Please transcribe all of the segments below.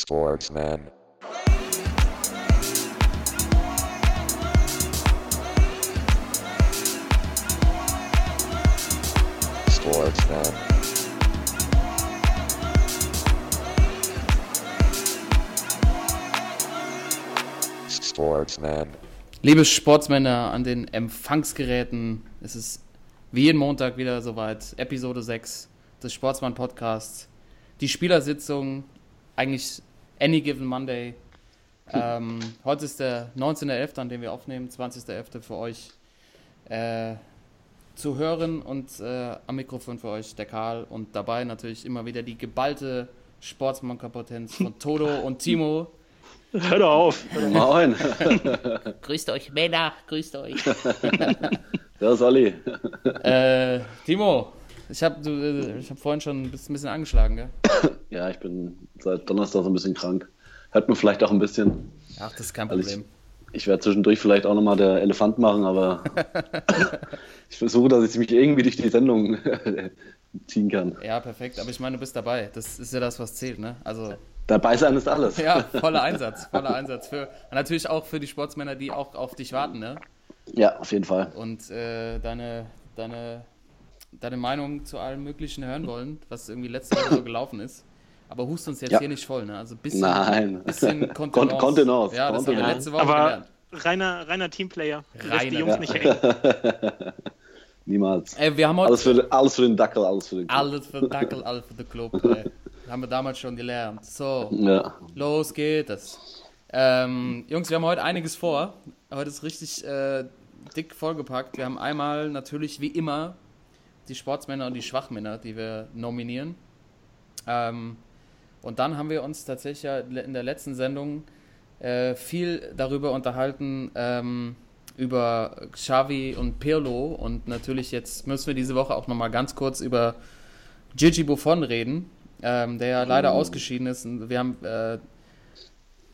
Sportsman. Sportsman. Sportsman. Liebe Sportsmänner an den Empfangsgeräten, es ist wie jeden Montag wieder soweit, Episode 6 des Sportsmann Podcasts. Die Spielersitzung, eigentlich any given Monday. Ähm, heute ist der 19.11., an dem wir aufnehmen, 20.11. für euch äh, zu hören und äh, am Mikrofon für euch der Karl und dabei natürlich immer wieder die geballte Sportsmann-Kompetenz von Toto und Timo. Hör doch auf. Moin. Grüßt euch, Männer, grüßt euch. Der ist Olli. Äh, Timo, ich habe ich hab vorhin schon ein bisschen, ein bisschen angeschlagen, gell? Ja, ich bin seit Donnerstag so ein bisschen krank. Hört man vielleicht auch ein bisschen. Ach, das ist kein Also Problem. Ich werde zwischendurch vielleicht auch nochmal der Elefant machen, aber ich versuche, dass ich mich irgendwie durch die Sendung ziehen kann. Ja, perfekt. Aber ich meine, du bist dabei. Das ist ja das, was zählt, ne? Also, Dabei sein ist alles. ja, voller Einsatz. Voller Einsatz. Für, natürlich auch für die Sportsmänner, die auch auf dich warten, ne? Ja, auf jeden Fall. Und äh, deine, deine, deine Meinung zu allem Möglichen hören wollen, was irgendwie letzte Woche so gelaufen ist. Aber hust uns jetzt Ja. hier nicht voll, ne? Also ein bisschen, Nein. bisschen Kon- Kontenance. Kontenance, Ja, das haben wir Kontenance. letzte Woche Aber gelernt. reiner, reiner Teamplayer. Reiner, die Jungs ja. nicht hängen. Niemals. Ey, wir haben heute Alles für, alles für den Dackel, alles für den Club. alles für den Dackel, alles für den Club. Ey. Haben wir damals schon gelernt. So, Ja. los geht es. Ähm, Jungs, wir haben heute einiges vor. Heute ist richtig äh, dick vollgepackt. Wir haben einmal natürlich wie immer die Sportsmänner und die Schwachmänner, die wir nominieren. Ähm, und dann haben wir uns tatsächlich ja in der letzten Sendung äh, viel darüber unterhalten, ähm, über Xavi und Pirlo. Und natürlich jetzt müssen wir diese Woche auch nochmal ganz kurz über Gigi Buffon reden, ähm, der ja leider ausgeschieden ist. Und wir haben äh,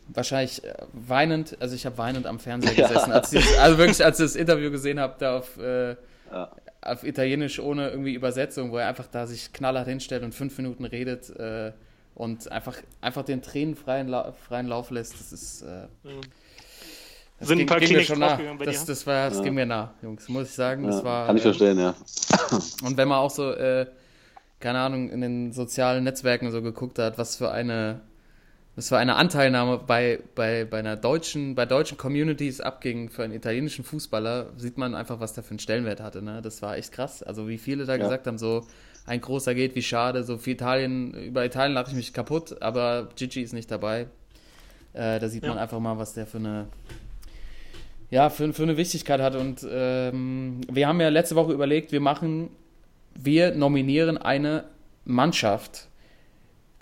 wahrscheinlich äh, weinend, also ich habe weinend am Fernseher Ja. gesessen, als ich, also wirklich, als ich das Interview gesehen habe, da auf, äh, Ja. Auf Italienisch ohne irgendwie Übersetzung, wo er einfach da sich knallhart hinstellt und fünf Minuten redet äh, und einfach, einfach den Tränen freien, La freien Lauf lässt. Das ist. Äh, das Sind ein paar mir Kleenex schon nah. Das, dir? das, war, das Ja. ging mir nah, Jungs, muss ich sagen. Das Ja, war, Kann ich äh, verstehen, ja. und wenn man auch so, äh, keine Ahnung, in den sozialen Netzwerken so geguckt hat, was für eine, was für eine Anteilnahme bei, bei, bei einer deutschen, bei deutschen Communities abging für einen italienischen Fußballer, sieht man einfach, was der für einen Stellenwert hatte. Ne? Das war echt krass. Also wie viele da Ja. gesagt haben, so ein großer geht, wie schade, so für Italien, über Italien lache ich mich kaputt, aber Gigi ist nicht dabei. Äh, da sieht man Ja. einfach mal, was der für eine ja, für, für eine Wichtigkeit hat. Und ähm, wir haben ja letzte Woche überlegt, wir machen, wir nominieren eine Mannschaft.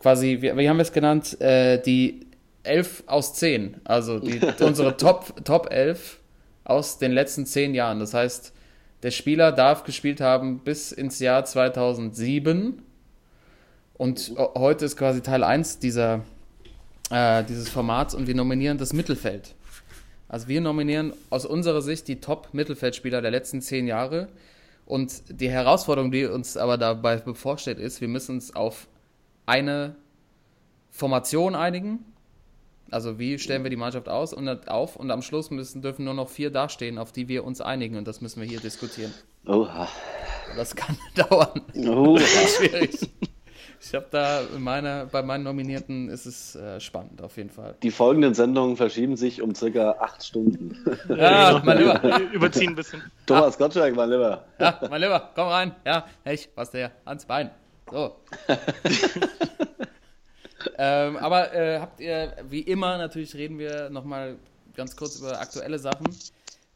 Quasi, wie, wie haben wir es genannt? Äh, die 11 aus 10. Also die, unsere Top, Top 11 aus den letzten 10 Jahren. Das heißt, der Spieler darf gespielt haben bis ins Jahr 2007. Und äh, heute ist quasi Teil 1 dieser, äh, dieses Formats und wir nominieren das Mittelfeld. Also wir nominieren aus unserer Sicht die Top-Mittelfeldspieler der letzten zehn Jahre. Und die Herausforderung, die uns aber dabei bevorsteht, ist, wir müssen uns auf eine Formation einigen. Also wie stellen wir die Mannschaft aus und auf und am Schluss müssen, dürfen nur noch vier dastehen, auf die wir uns einigen und das müssen wir hier diskutieren. Oha. Das kann dauern. Oha. Schwierig. Ich habe da in meiner, bei meinen Nominierten ist es äh, spannend auf jeden Fall. Die folgenden Sendungen verschieben sich um circa acht Stunden. Ja, mein Lieber. Überziehen ein bisschen. Thomas Gottschalk, mein Lieber. Ja, mein Lieber, komm rein. Ja, ich, was der ans Bein. So. ähm, aber äh, habt ihr, wie immer, natürlich reden wir nochmal ganz kurz über aktuelle Sachen.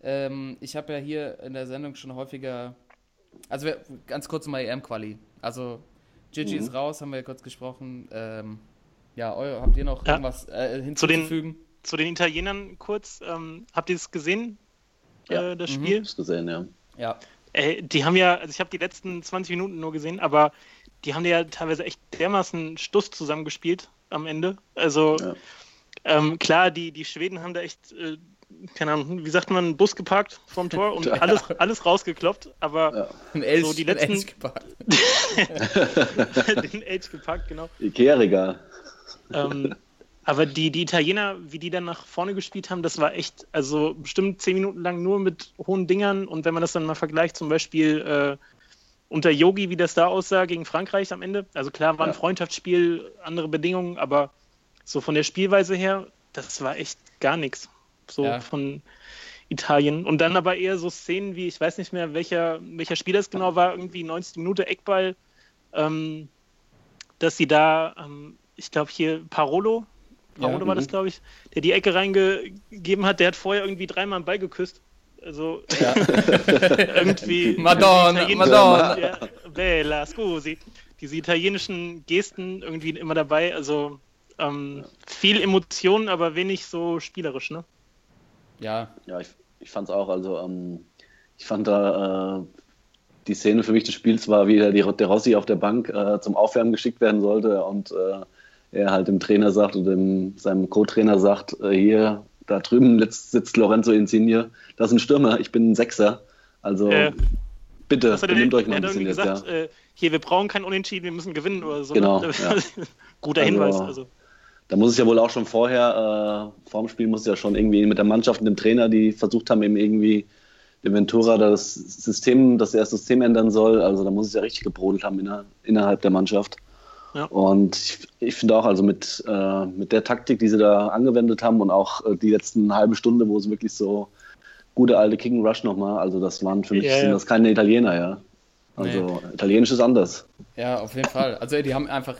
Ähm, ich habe ja hier in der Sendung schon häufiger, also wir, ganz kurz mal EM-Quali. Also Gigi ist raus, haben wir ja kurz gesprochen. Ähm, ja, eu, habt ihr noch Ja. irgendwas äh, hinzuzufügen? Zu den Italienern kurz. Ähm, habt ihr es gesehen? Ja. Äh, das Mhm. Spiel? Hab's gesehen, ja. Ja. Ey, die haben ja, also ich habe die letzten 20 Minuten nur gesehen, aber die haben ja teilweise echt dermaßen Stuss zusammengespielt am Ende. Also Ja. ähm, klar, die, die Schweden haben da echt, äh, keine Ahnung, wie sagt man, einen Bus geparkt vorm Tor und alles, alles rausgekloppt, aber Ja. So, die letzten- Elch gepackt. den Age gepackt, genau. Ikea-Regal. Ähm, Aber die, die Italiener, wie die dann nach vorne gespielt haben, das war echt, also bestimmt zehn Minuten lang nur mit hohen Dingern. Und wenn man das dann mal vergleicht, zum Beispiel äh, unter Yogi, wie das da aussah gegen Frankreich am Ende. Also klar, war ein Ja. Freundschaftsspiel, andere Bedingungen, aber so von der Spielweise her, das war echt gar nichts. So Ja. von Italien. Und dann aber eher so Szenen wie, ich weiß nicht mehr, welcher, welcher Spiel das genau war, irgendwie 90 Minuten Eckball, ähm, dass sie da, ähm, ich glaube hier Parolo, Parolo Ja, war das, mhm. glaube ich, der die Ecke reingegeben hat, der hat vorher irgendwie dreimal einen Ball geküsst. Also Ja. irgendwie. Madonna, Madonna. Ja, bella, scusi. Diese italienischen Gesten irgendwie immer dabei. Also ähm, viel Emotion, aber wenig so spielerisch, ne? Ja, Ja, ich, ich fand es auch. Also, ähm, ich fand da äh, die Szene für mich des Spiels war, wie der, der Rossi auf der Bank äh, zum Aufwärmen geschickt werden sollte und äh, er halt dem Trainer sagt und dem, seinem Co-Trainer sagt: äh, Hier, da drüben sitzt Lorenzo Insigne, das ist ein Stürmer, ich bin ein Sechser. Also, Äh, bitte, benimmt euch mal ein bisschen jetzt. gesagt, Ja. äh, hier, wir brauchen kein Unentschieden, wir müssen gewinnen oder so. Genau, ne? ja. Guter Also- Hinweis. Also. Da muss es ja wohl auch schon vorher, äh, vor dem Spiel muss es ja schon irgendwie mit der Mannschaft und dem Trainer, die versucht haben, eben irgendwie dem Ventura das System, dass er das System ändern soll. Also da muss es ja richtig gebrodelt haben inner, innerhalb der Mannschaft. Ja. Und ich, ich finde auch, also mit, äh, mit der Taktik, die sie da angewendet haben und auch äh, die letzten halbe Stunde, wo es wirklich so gute alte and Rush nochmal, also das waren für mich Ja, sind das keine Italiener, ja. Also Italienisch ist anders. Ja, auf jeden Fall. Also die haben einfach,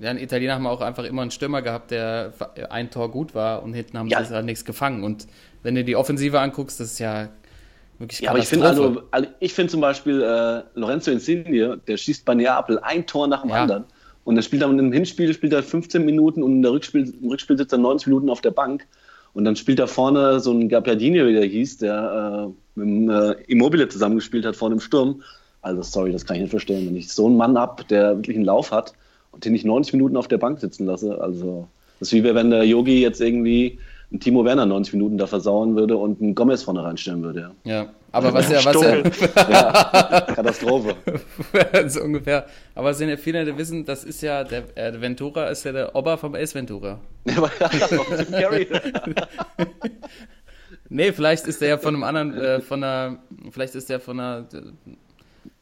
ja, ein Italiener haben auch einfach immer einen Stürmer gehabt, der ein Tor gut war und hinten haben sie halt nichts gefangen. Und wenn du die Offensive anguckst, das ist ja wirklich Ja, aber ich finde also, also ich finde zum Beispiel äh, Lorenzo Insigne, der schießt bei Neapel ein Tor nach dem Ja. anderen. Und er spielt dann im Hinspiel spielt er 15 Minuten und in der Rückspiel, im Rückspiel sitzt er 90 Minuten auf der Bank. Und dann spielt da vorne so ein Gabbiadini, wie der hieß, der äh, mit dem äh, Immobile zusammengespielt hat vorne im Sturm. Also sorry, das kann ich nicht verstehen. Wenn ich so einen Mann ab, der wirklich einen Lauf hat und den ich 90 Minuten auf der Bank sitzen lasse, also das ist wie wenn der Yogi jetzt irgendwie einen Timo Werner 90 Minuten da versauen würde und einen Gomez vorne reinstellen würde. Ja. Ja, aber was ja, was ja. Ja, Katastrophe. so ungefähr. Aber es sind ja viele, die wissen, das ist ja, der, äh, der Ventura ist ja der Ober vom Ace Ventura. Nee, vielleicht ist der ja von einem anderen, äh, von einer, vielleicht ist der von einer,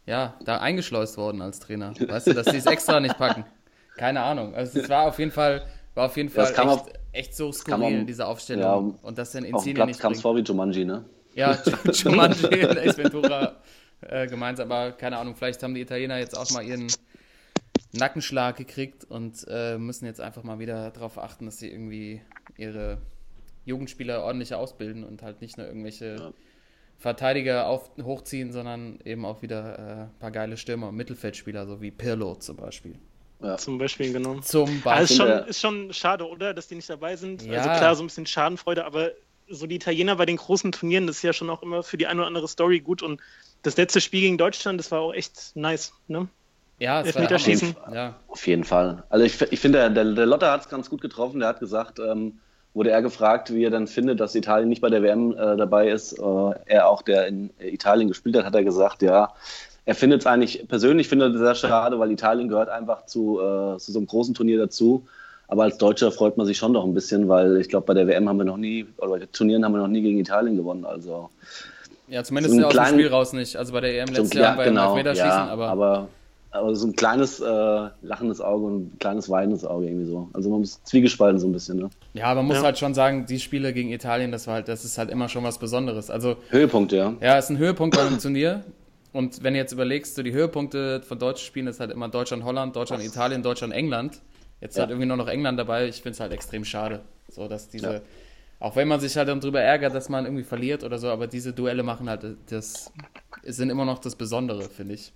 ja, da eingeschleust worden als Trainer. Weißt du, dass die es extra nicht packen. Keine Ahnung. Also es war auf jeden Fall, war auf jeden Ja, Fall kam echt, auf- echt so skurril, auf- diese Aufstellung. ja, und dass dann Auf dem Insigne Platz kam es vor wie Jumanji, ne? Ja, Jumanji und Ace Ventura äh, gemeinsam, aber keine Ahnung, vielleicht haben die Italiener jetzt auch mal ihren Nackenschlag gekriegt und äh, müssen jetzt einfach mal wieder darauf achten, dass sie irgendwie ihre Jugendspieler ordentlich ausbilden und halt nicht nur irgendwelche Verteidiger auf, hochziehen, sondern eben auch wieder äh, ein paar geile Stürmer und Mittelfeldspieler, so wie Pirlo zum Beispiel. Zum Beispiel genommen. Zum Ah, ist, Beispiel. schon, ist schon schade, oder? Dass die nicht dabei sind. Ja. Also klar, so ein bisschen Schadenfreude, aber so die Italiener bei den großen Turnieren, das ist ja schon auch immer für die eine oder andere Story gut. Und das letzte Spiel gegen Deutschland, das war auch echt nice. Ne? Ja, es war Elfmeterschießen. Hammer. Ja, Auf jeden Fall. Also ich, ich finde, der, der Lotter hat es ganz gut getroffen. Der hat gesagt, ähm, wurde er gefragt, wie er dann findet, dass Italien nicht bei der WM äh, dabei ist. Äh, er auch, der in Italien gespielt hat, hat er gesagt, ja, er findet es eigentlich, persönlich findet er es sehr schade, weil Italien gehört einfach zu, äh, zu so einem großen Turnier dazu. Aber als Deutscher freut man sich schon noch ein bisschen, weil ich glaube, bei der WM haben wir noch nie, oder bei den Turnieren haben wir noch nie gegen Italien gewonnen. Also ja zumindest So aus dem kleinen- Spiel raus nicht. Also bei der EM so letztes Jahr ja, beim genau, Elfmeterschießen, ja, aber, aber, aber so ein kleines äh, lachendes Auge und ein kleines weinendes Auge irgendwie so. Also man muss zwiegespalten so ein bisschen. Ne? Ja, man muss Ja. halt schon sagen, die Spiele gegen Italien, das war halt, das ist halt immer schon was Besonderes. Also, Höhepunkt, ja. ja, ist ein Höhepunkt bei einem Turnier. Und wenn du jetzt überlegst, so die Höhepunkte von deutschen Spielen ist halt immer Deutschland, Holland, Deutschland, Italien, Deutschland, England. Jetzt Ja. halt irgendwie nur noch England dabei. Ich finde es halt extrem schade. So, dass diese, Ja. auch wenn man sich halt dann drüber ärgert, dass man irgendwie verliert oder so, aber diese Duelle machen halt, das sind immer noch das Besondere, finde ich.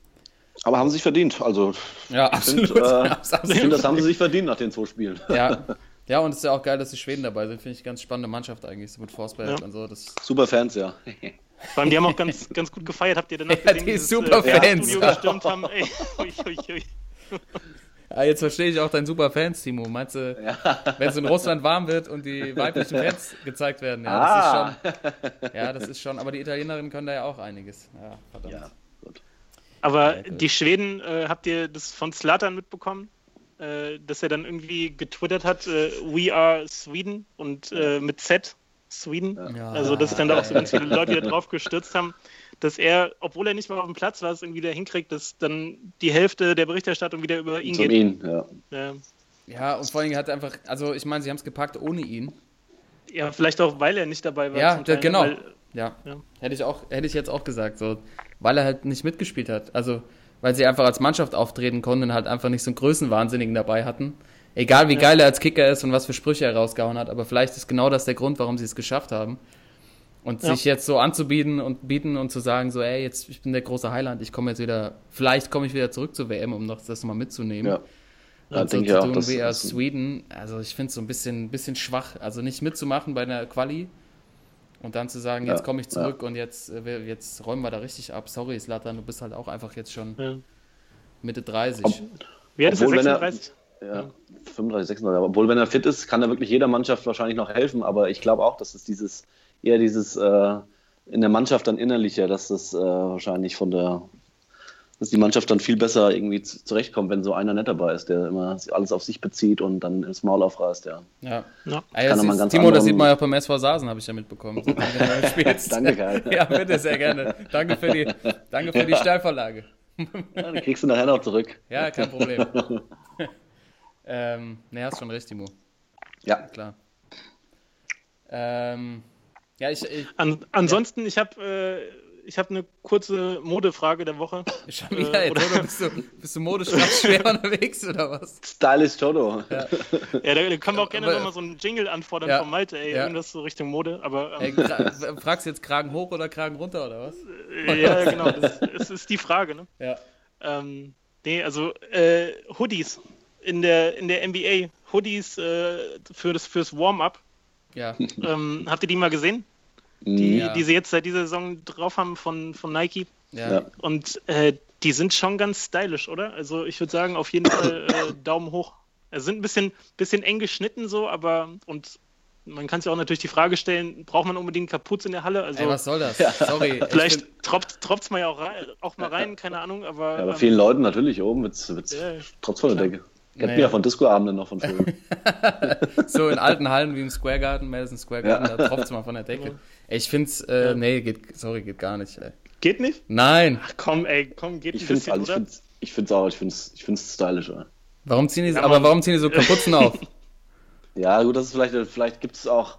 Aber haben sie sich verdient. Also Ja, absolut. äh, Absolut. ich finde, das haben sie sich verdient nach den zwei Spielen. Ja. Ja, und es ist ja auch geil, dass die Schweden dabei sind. Finde ich ganz spannende Mannschaft eigentlich, so mit Forsberg Ja. und so. Das Super Fans, ja. Vor allem, die haben auch ganz, ganz gut gefeiert. Habt ihr danach Ja, gesehen, die dieses, Superfans. Studio gestürmt haben? Ey, ui, ui, ui. Ja, jetzt verstehe ich auch dein super Fans, Timo. Meinst du, wenn es in Russland warm wird und die weiblichen Fans gezeigt werden? Ja, das Ah. ist schon. Ja, das ist schon. Aber die Italienerinnen können da ja auch einiges. Ja, verdammt. Ja, gut. Aber Ja, gut. die Schweden, äh, habt ihr das von Slatan mitbekommen? äh, dass er dann irgendwie getwittert hat, äh, We are Sweden und äh, mit Z, Sweden. Ja. Also, dass dann da auch so ganz viele Leute wieder drauf gestürzt haben, dass er, obwohl er nicht mal auf dem Platz war, es irgendwie wieder hinkriegt, dass dann die Hälfte der Berichterstattung wieder über ihn Zum geht. ihn, ja. Ja. Ja, und vor allem hat er einfach, also ich meine, sie haben es gepackt ohne ihn. ja, vielleicht auch, weil er nicht dabei war. Ja, zum Teil, da- genau. Weil, Ja, Ja. hätte ich auch, hätte ich jetzt auch gesagt, so, weil er halt nicht mitgespielt hat. Also, weil sie einfach als Mannschaft auftreten konnten und halt einfach nicht so einen Größenwahnsinnigen dabei hatten. Egal wie Ja. geil er als Kicker ist und was für Sprüche er rausgehauen hat, aber vielleicht ist genau das der Grund, warum sie es geschafft haben. Und Ja. sich jetzt so anzubieten und bieten und zu sagen, so, ey, jetzt, ich bin der große Highland, ich komme jetzt wieder, vielleicht komme ich wieder zurück zur WM, um noch das mal mitzunehmen. Ja. Da Und so denke zu auch, tun dass wie das aus Sweden, also ich finde es so ein bisschen, bisschen schwach. Also nicht mitzumachen bei einer Quali und dann zu sagen, jetzt Ja, komme ich zurück und jetzt, äh, jetzt räumen wir da richtig ab. Sorry, Slatan, du bist halt auch einfach jetzt schon ja. Mitte 30. Ob- Wie alt ist er? Er- 36? Ja, 35, 36. Aber obwohl, wenn er fit ist, kann er wirklich jeder Mannschaft wahrscheinlich noch helfen. Aber ich glaube auch, dass es dieses, eher dieses äh, in der Mannschaft dann innerlicher, dass das äh, wahrscheinlich von der, dass die Mannschaft dann viel besser irgendwie zu- zurechtkommt, wenn so einer nicht dabei ist, der immer alles auf sich bezieht und dann ins Maul aufreißt, ja. ja. Ja. Ah, das er mal ist, ganz Timo, das sieht man ja auch beim SV Sasen, habe ich ja mitbekommen. So, danke, Kai. Ja, bitte, sehr gerne. Danke für die, danke für die Steilvorlage. ja. Die kriegst du nachher noch zurück. Ja, kein Problem. ähm, ne, hast schon recht, Timo. Ja. Klar. Ähm, ja, ich, ich An, ansonsten, ich habe äh, ich hab eine kurze Modefrage der Woche. schon wieder, Äh, jetzt, oder- bist du, bist du modisch schwer unterwegs oder was? Stylish Jodo. Ja, da, da können wir auch gerne nochmal so einen Jingle anfordern Ja, von Malte, ey, ja. irgendwas so Richtung Mode, aber Ey, ähm, gra- fragst du jetzt Kragen hoch oder Kragen runter oder was? äh, ja, genau, das, das ist die Frage, ne? Ja. Ähm, nee, also äh, Hoodies in der, in der NBA, Hoodies äh, für das, fürs Warm-up, Ja. ähm, habt ihr die mal gesehen? Die, Ja. die sie jetzt seit dieser Saison drauf haben von, von Nike. Ja. Und äh, die sind schon ganz stylisch, oder? Also ich würde sagen, auf jeden Fall äh, Daumen hoch. Es sind ein bisschen, bisschen eng geschnitten so, aber und man kann sich auch natürlich die Frage stellen, braucht man unbedingt Kapuze in der Halle? Also Ey, was soll das? Sorry. ich vielleicht bin- tropft es mal ja auch, rein, auch mal rein, keine Ahnung, aber, Ja, aber ähm, vielen Leuten natürlich oben wird's, wird's Ja, trotz von der Decke. Kennt Naja. mir ja von Discoabenden noch von früher. so in alten Hallen wie im Square Garden, Madison Square Garden, da tropft es mal von der Decke. Ey, ich find's, äh, nee, geht, sorry, geht gar nicht, ey. geht nicht? Nein. Ach komm, ey, komm, geht Ich ein finde es bisschen, also ich oder? find's, ich find's auch, ich finde es ich find's stylisch. Ja. Warum ziehen die, Ja, aber warum ziehen die so Kapuzen auf? ja, gut, das ist vielleicht, vielleicht gibt es auch,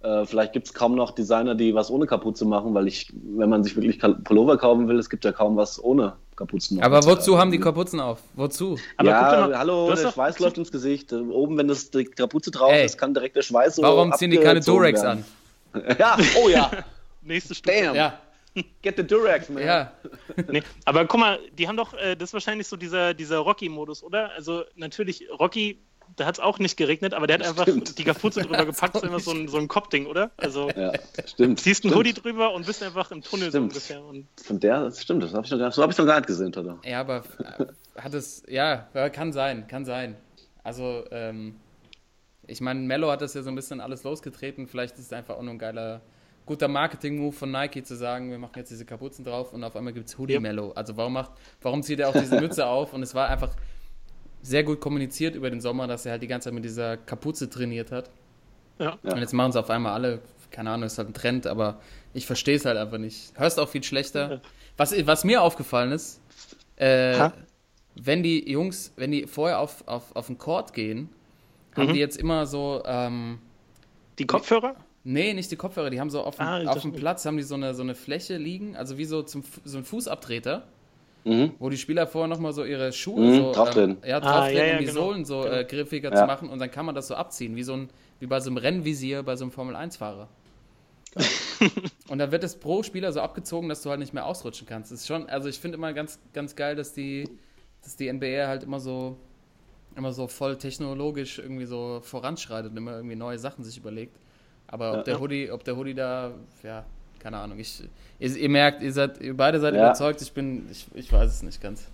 äh, vielleicht gibt es kaum noch Designer, die was ohne Kapuze machen, weil ich, wenn man sich wirklich Pullover kaufen will, es gibt ja kaum was ohne Kapuzen. noch. Aber wozu haben die Kapuzen auf? Wozu? Aber ja, mal, hallo, der doch- Schweiß läuft ins Gesicht. Äh, Oben, wenn das die Kapuze drauf Ey. ist, kann direkt der Schweiß so Warum ziehen die keine Durex werden. an? Ja, oh ja, Nächste Stufe. damn, Ja, get the Durex, man. ja. Nee, aber guck mal, die haben doch, äh, das ist wahrscheinlich so dieser, dieser Rocky-Modus, oder? Also natürlich, Rocky, da hat es auch nicht geregnet, aber der hat einfach Stimmt. die Kapuze drüber gepackt, so immer so ein, so ein Kopfding, oder? Also Ja, stimmt. ziehst einen stimmt. Hoodie drüber und bist einfach im Tunnel so Stimmt. ungefähr. Und Von der, das stimmt, das habe ich noch gar, so habe ich noch gar nicht gesehen, Tada. Ja, aber äh, hat es, ja, kann sein, kann sein. Also, ähm, ich meine, Mello hat das ja so ein bisschen alles losgetreten. Vielleicht ist es einfach auch nur ein geiler, guter Marketing-Move von Nike zu sagen, wir machen jetzt diese Kapuzen drauf und auf einmal gibt es Hoodie Ja. Mello. Also, warum, macht, warum zieht er auch diese Mütze auf? Und es war einfach sehr gut kommuniziert über den Sommer, dass er halt die ganze Zeit mit dieser Kapuze trainiert hat. ja. Und jetzt machen es auf einmal alle, keine Ahnung, ist halt ein Trend, aber ich verstehe es halt einfach nicht. Hörst auch viel schlechter. Was, was mir aufgefallen ist, äh, wenn die Jungs, wenn die vorher auf, auf, auf den Court gehen, haben Mhm. die jetzt immer so, ähm, Die Kopfhörer? nee, nicht die Kopfhörer, die haben so auf dem, Ah, auf dem Platz, haben die so eine, so eine Fläche liegen, also wie so, zum, so ein Fußabtreter, Mhm. wo die Spieler vorher nochmal so ihre Schuhe Mhm, so, drauftreten. Ähm, ja, Ah, drauftreten, ja, ja, um die genau. Sohlen so Genau. äh, griffiger Ja. zu machen und dann kann man das so abziehen, wie so ein, wie bei so einem Rennvisier bei so einem Formel-1-Fahrer. und da wird es pro Spieler so abgezogen, dass du halt nicht mehr ausrutschen kannst. Das ist schon, also ich finde immer ganz, ganz geil, dass die, dass die NBA halt immer so, immer so voll technologisch irgendwie so voranschreitet und immer irgendwie neue Sachen sich überlegt. Aber ob Ja. der Hoodie, ob der Hoodie da, ja, keine Ahnung. Ich, ihr, ihr merkt, ihr seid, ihr beide seid Ja. überzeugt. Ich bin, ich, ich weiß es nicht ganz.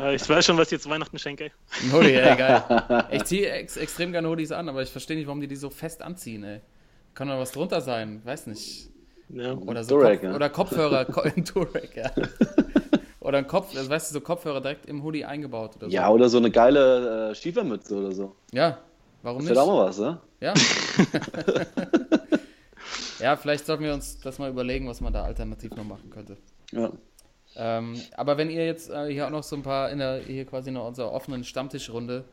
Äh, ich weiß schon, was ich jetzt Weihnachten schenke. Ein Hoodie, ey, geil. Ich ziehe ex extrem gerne Hoodies an, aber ich verstehe nicht, warum die die so fest anziehen, ey. Kann doch was drunter sein, weiß nicht. Ja. Oder so Durag, Kopf, ja. oder Kopfhörer, Ko Durag, ja. oder ein Kopf, also weißt du, so Kopfhörer direkt im Hoodie eingebaut oder so. Ja, oder so eine geile äh, Schiefermütze oder so. Ja, warum Das nicht? wäre auch mal was, ne? Ja. Ja, vielleicht sollten wir uns das mal überlegen, was man da alternativ noch machen könnte. Ja. Ähm, aber wenn ihr jetzt äh, hier auch noch so ein paar in der hier quasi noch unserer offenen Stammtischrunde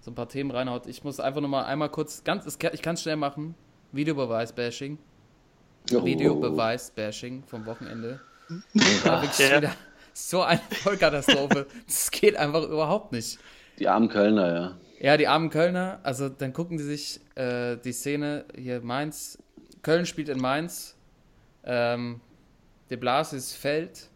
so ein paar Themen reinhaut, ich muss einfach nur mal einmal kurz ganz ich kann es schnell machen. Videobeweis-Bashing. Oh. Videobeweis-Bashing vom Wochenende. Ja. wieder so eine Vollkatastrophe. Das geht einfach überhaupt nicht. Die armen Kölner, ja. Ja, die armen Kölner, also dann gucken die sich äh, die Szene hier Mainz. Köln spielt in Mainz. Ähm, De Blasis fällt.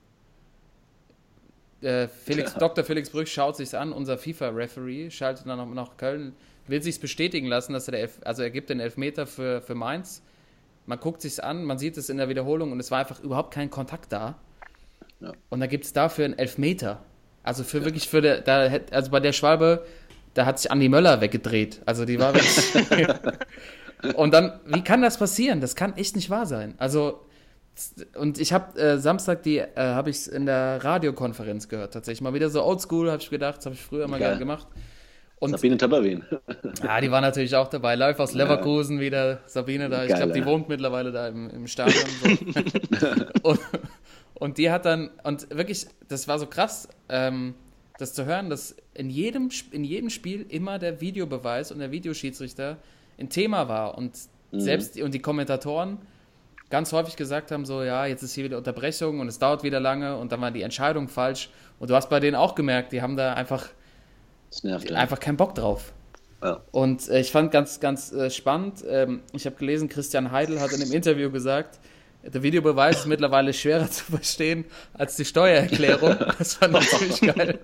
Äh, Felix, Dr. Felix Brüch schaut sich's an, unser FIFA-Referee, schaltet dann noch nach Köln, will sich's bestätigen lassen, dass er der Elf, also er gibt den Elfmeter für, für Mainz. Man guckt sich's an, man sieht es in der Wiederholung und es war einfach überhaupt kein Kontakt da. Ja. Und da gibt's dafür einen Elfmeter. Also für wirklich für der, da also bei der Schwalbe, da hat sich Andi Möller weggedreht. Also die war wirklich. und dann, wie kann das passieren? Das kann echt nicht wahr sein. Also und ich habe äh, Samstag die äh, habe ich in der Radiokonferenz gehört tatsächlich mal wieder so Oldschool habe ich gedacht, das habe ich früher mal gerne gemacht. Und Sabine Töpperwien. ja, die war natürlich auch dabei. Live aus Leverkusen wieder. Sabine da. Ich glaube, die ja. wohnt mittlerweile da im, im Stadion. So. und, und die hat dann, und wirklich, das war so krass, ähm, das zu hören, dass in jedem, in jedem Spiel immer der Videobeweis und der Videoschiedsrichter ein Thema war. Und selbst die, und die Kommentatoren ganz häufig gesagt haben, so, ja, jetzt ist hier wieder Unterbrechung und es dauert wieder lange und dann war die Entscheidung falsch. Und du hast bei denen auch gemerkt, die haben da einfach, nervt, einfach keinen Bock drauf. ja. Und äh, ich fand ganz, ganz äh, spannend, ähm, ich habe gelesen, Christian Heidel hat in einem Interview gesagt, der Videobeweis ist mittlerweile schwerer zu verstehen als die Steuererklärung. Das fand ich ziemlich geil.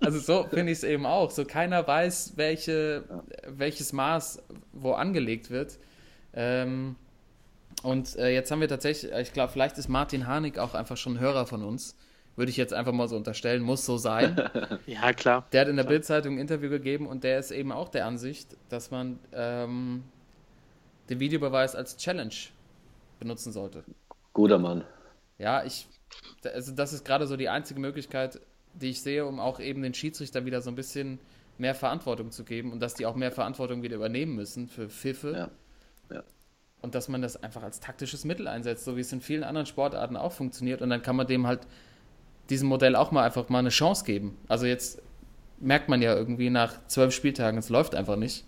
Also so finde ich es eben auch. So keiner weiß, welche, welches Maß wo angelegt wird. Ähm, und äh, jetzt haben wir tatsächlich, ich glaube, vielleicht ist Martin Harnik auch einfach schon ein Hörer von uns. Würde ich jetzt einfach mal so unterstellen, muss so sein. Ja, klar. Der hat in der Bildzeitung ein Interview gegeben und der ist eben auch der Ansicht, dass man ähm, den Videobeweis als Challenge benutzen sollte. Guter Mann. Ja, ich, also das ist gerade so die einzige Möglichkeit, die ich sehe, um auch eben den Schiedsrichter wieder so ein bisschen mehr Verantwortung zu geben und dass die auch mehr Verantwortung wieder übernehmen müssen für Pfiffe. Ja. Ja. Und dass man das einfach als taktisches Mittel einsetzt, so wie es in vielen anderen Sportarten auch funktioniert. Und dann kann man dem halt diesem Modell auch mal einfach mal eine Chance geben. Also jetzt merkt man ja irgendwie nach zwölf Spieltagen, es läuft einfach nicht.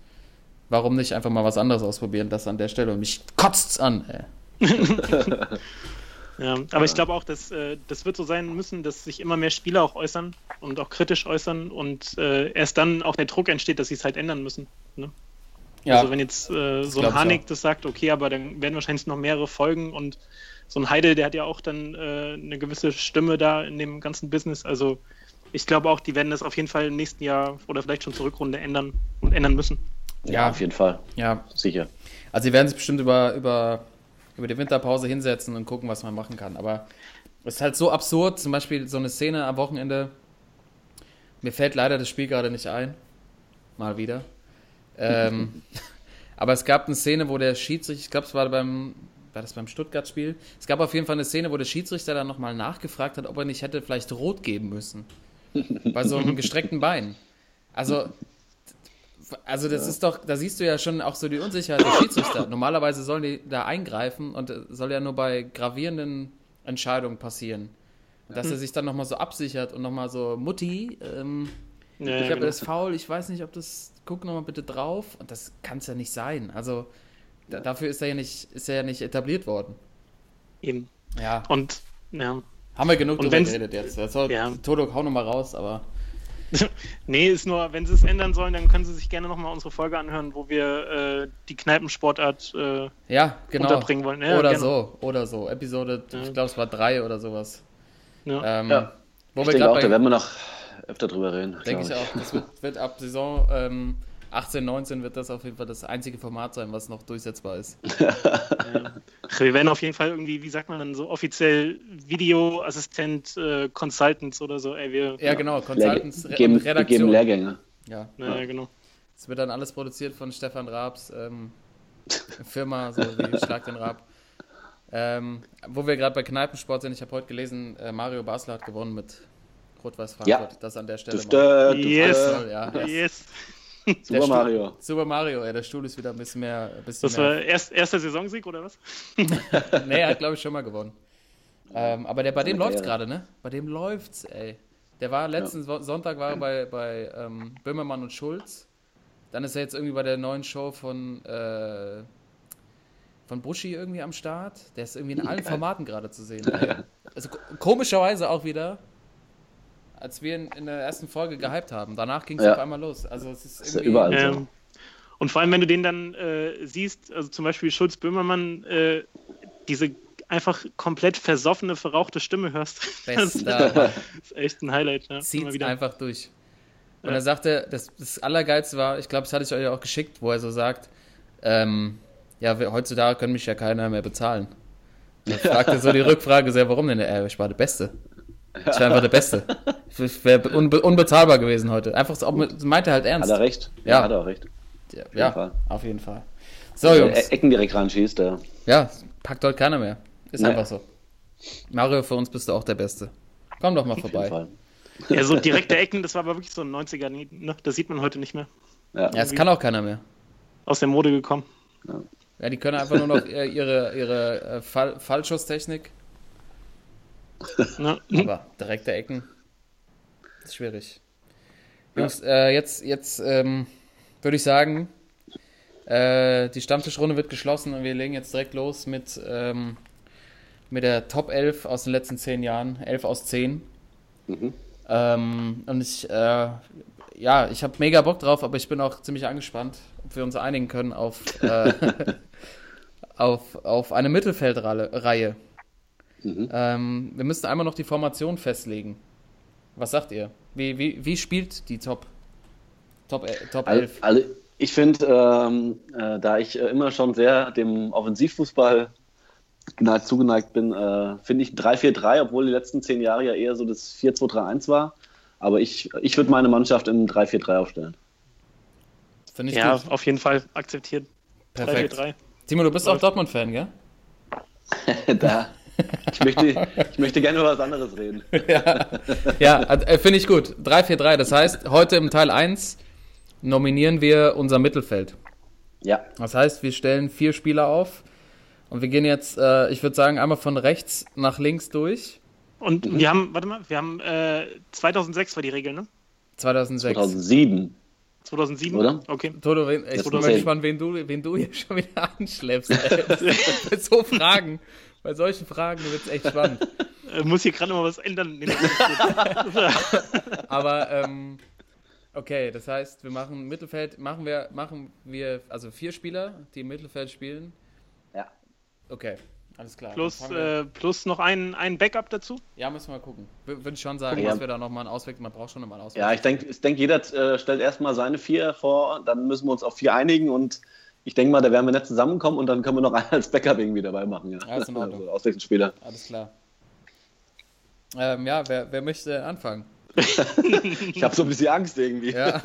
Warum nicht einfach mal was anderes ausprobieren, das an der Stelle? Und mich kotzt's an. Ey. Ja, aber ich glaube auch, dass äh, das wird so sein müssen, dass sich immer mehr Spieler auch äußern und auch kritisch äußern und äh, erst dann auch der Druck entsteht, dass sie es halt ändern müssen. Ne? Ja, Also wenn jetzt äh, so ein ich Hanik das sagt, okay, aber dann werden wahrscheinlich noch mehrere Folgen und so ein Heidel, der hat ja auch dann äh, eine gewisse Stimme da in dem ganzen Business. Also ich glaube auch, die werden das auf jeden Fall im nächsten Jahr oder vielleicht schon zur Rückrunde ändern und ändern müssen. Ja, Ja. auf jeden Fall. ja. Sicher. Also sie werden sich bestimmt über, über, über die Winterpause hinsetzen und gucken, was man machen kann. Aber es ist halt so absurd, zum Beispiel so eine Szene am Wochenende. Mir fällt leider das Spiel gerade nicht ein. Mal wieder. Ähm, aber es gab eine Szene, wo der Schiedsrichter, ich glaube, es war beim, war das beim Stuttgart-Spiel? Es gab auf jeden Fall eine Szene, wo der Schiedsrichter dann nochmal nachgefragt hat, ob er nicht hätte vielleicht rot geben müssen. Bei so einem gestreckten Bein. Also, also das ist doch, da siehst du ja schon auch so die Unsicherheit der Schiedsrichter. Normalerweise sollen die da eingreifen und soll ja nur bei gravierenden Entscheidungen passieren. Dass er sich dann nochmal so absichert und nochmal so, Mutti, ähm, Ja, ich habe genau. das faul, ich weiß nicht, ob das, guck nochmal bitte drauf. Und das kann es ja nicht sein. Also da, dafür ist er ja nicht, ist er ja nicht etabliert worden. Eben. Ja, Und ja. haben wir genug Und drüber geredet jetzt. Das soll, Ja. Todok, hau nochmal raus, aber Nee, ist nur, wenn sie es ändern sollen, dann können sie sich gerne nochmal unsere Folge anhören, wo wir äh, die Kneipensportart äh, ja, genau. unterbringen wollen. Ja, oder gerne. so, oder so. Episode, Ja. ich glaube, es war drei oder sowas. Ja. Ähm, Ja. Wo Ich wir denke auch, gerade da bei, werden wir noch öfter drüber reden. denke glaub ich auch, das wird, wird ab Saison ähm, 18, 19 wird das auf jeden Fall das einzige Format sein, was noch durchsetzbar ist. Wir werden auf jeden Fall irgendwie, wie sagt man dann so offiziell Videoassistent, äh, Consultants oder so. Ey, wir, Ja, genau, Lehr Consultants, Re geben, wir geben Redaktion. Lehrgänge. Ja, ja, ja, genau. es wird dann alles produziert von Stefan Raabs ähm, Firma, so wie Schlag den Raab. Ähm, wo wir gerade bei Kneipensport sind, ich habe heute gelesen, äh, Mario Basler hat gewonnen mit Rot-Weiß Ja. Frankfurt. Das an der Stelle. mal. Dürfte, Yes. ja. Yes. Der Super Stuhl- Mario. Super Mario, ja, der Stuhl ist wieder ein bisschen mehr. Ein bisschen Das mehr. war erst, erster Saisonsieg oder was? Nee, er hat, glaube ich, schon mal gewonnen. Ähm, aber der, bei dem läuft's Karriere. gerade, ne? Bei dem läuft's, ey. Der war letzten So- Sonntag war er bei, bei ähm, Böhmermann und Schulz. Dann ist er jetzt irgendwie bei der neuen Show von, äh, von Buschi irgendwie am Start. Der ist irgendwie in allen Formaten gerade zu sehen. Ey. Also ko- komischerweise auch wieder, als wir in, in der ersten Folge gehypt haben. Danach ging es Ja. auf einmal los. Also es ist Ist ja überall. Ähm, und vor allem, wenn du den dann äh, siehst, also zum Beispiel Schulz Böhmermann, äh, diese einfach komplett versoffene, verrauchte Stimme hörst. Das Bester Mann. ist echt ein Highlight. Ja. zieht Immer wieder. einfach durch. Und Ja. er sagte, das, das Allergeilste war, ich glaube, das hatte ich euch auch geschickt, wo er so sagt, ähm, ja, wir- heutzutage können mich ja keiner mehr bezahlen. Da fragte so die Rückfrage sehr, warum denn? Äh, ich war der Beste. Ich war einfach der Beste. Ich wäre unbe unbezahlbar gewesen heute. Einfach so, das meinte er halt Hat ernst. er recht? Ja. hat er auch recht. Ja, jeden ja Fall. auf jeden Fall. So, Wenn er Jungs. Ecken direkt ranschießt, der. Ja, packt heute keiner mehr. Ist Nee. einfach so. Mario, für uns bist du auch der Beste. Komm doch mal Auf jeden vorbei. Fall. Ja, so direkte Ecken, das war aber wirklich so ein 90er. Ne? Das sieht man heute nicht mehr. Ja. Ja, das kann auch keiner mehr. Aus der Mode gekommen. Ja, die können einfach nur noch äh, ihre, ihre äh, Fall Fallschusstechnik, Ne? aber direkte Ecken ist schwierig. Jungs, äh, jetzt, jetzt ähm, würde ich sagen, äh, die Stammtischrunde wird geschlossen und wir legen jetzt direkt los mit, ähm, mit der Top 11 aus den letzten 10 Jahren, 11 aus 10. Mhm. Ähm, und ich, äh, ja, ich habe mega Bock drauf, aber ich bin auch ziemlich angespannt, ob wir uns einigen können auf, äh, auf, auf eine Mittelfeldreihe. Mhm. Ähm, wir müssen einmal noch die Formation festlegen. Was sagt ihr? Wie, wie, wie spielt die Top, Top, äh, Top Also, 11? also ich finde, ähm, äh, da ich äh, immer schon sehr dem Offensivfußball geneigt, zugeneigt bin, äh, finde ich 3-4-3, obwohl die letzten zehn Jahre ja eher so das 4-2-3-1 war. Aber ich, ich würde meine Mannschaft in 3-4-3 aufstellen. Finde ich Ja, gut. auf jeden Fall akzeptiert. 3, 4, Perfekt. 3. Timo, du bist auch Läuft. Dortmund-Fan, gell? da, ich, möchte, ich möchte gerne über was anderes reden. Ja, äh, finde ich gut. 3-4-3. Das heißt, heute im Teil 1 nominieren wir unser Mittelfeld. Ja, Das heißt, wir stellen vier Spieler auf und wir gehen jetzt, äh, ich würde sagen, einmal von rechts nach links durch. Und Mhm. wir haben, warte mal, wir haben äh, 2006 war die Regel, ne? 2006. 2007. 2007? Oder? Okay. Toto, wen, ich bin mal 2010. gespannt, wen du, wen du hier schon wieder anschleppst. So Fragen, bei solchen Fragen wird es echt spannend. Äh, muss hier gerade mal was ändern. Aber ähm, okay, das heißt, wir machen Mittelfeld, machen wir, machen wir also vier Spieler, die im Mittelfeld spielen. Ja. Okay, alles klar. plus, äh, plus noch ein, ein Backup dazu. ja, müssen wir mal gucken. Würde ich schon sagen, Ja. dass wir da nochmal einen Ausweg, man braucht schon nochmal einen Ausweg. Ja, ich denke, ich denk, jeder äh, stellt erstmal seine vier vor, dann müssen wir uns auf vier einigen und ich denke mal, da werden wir nicht zusammenkommen und dann können wir noch einen als Backup irgendwie dabei machen. Ja, Ja, ist in Ordnung. Also Auswechselspieler. Alles klar. Ähm, ja, wer, wer möchte anfangen? Ich habe so ein bisschen Angst irgendwie. Ja.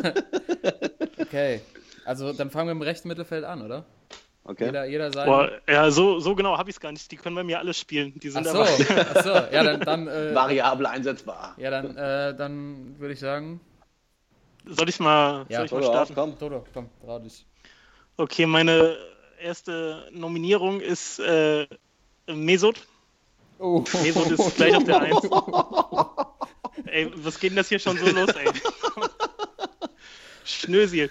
okay. Also dann fangen wir im rechten Mittelfeld an, oder? Okay. Jeder, jeder sein. Boah, ja, so, so genau habe ich es gar nicht. Die können bei mir alles spielen. Die Ach sind so, aber. ach so. Ja, dann, dann, äh, Variabel einsetzbar. ja, dann, äh, dann würde ich sagen, Soll ich mal, Ja, soll ich mal Oder auf, starten? komm. Toto, komm, trau dich. Okay, meine erste Nominierung ist äh, Mesut. Oh. Mesut ist gleich auf der Eins. Ey, was geht denn das hier schon so los, ey? Schnösel.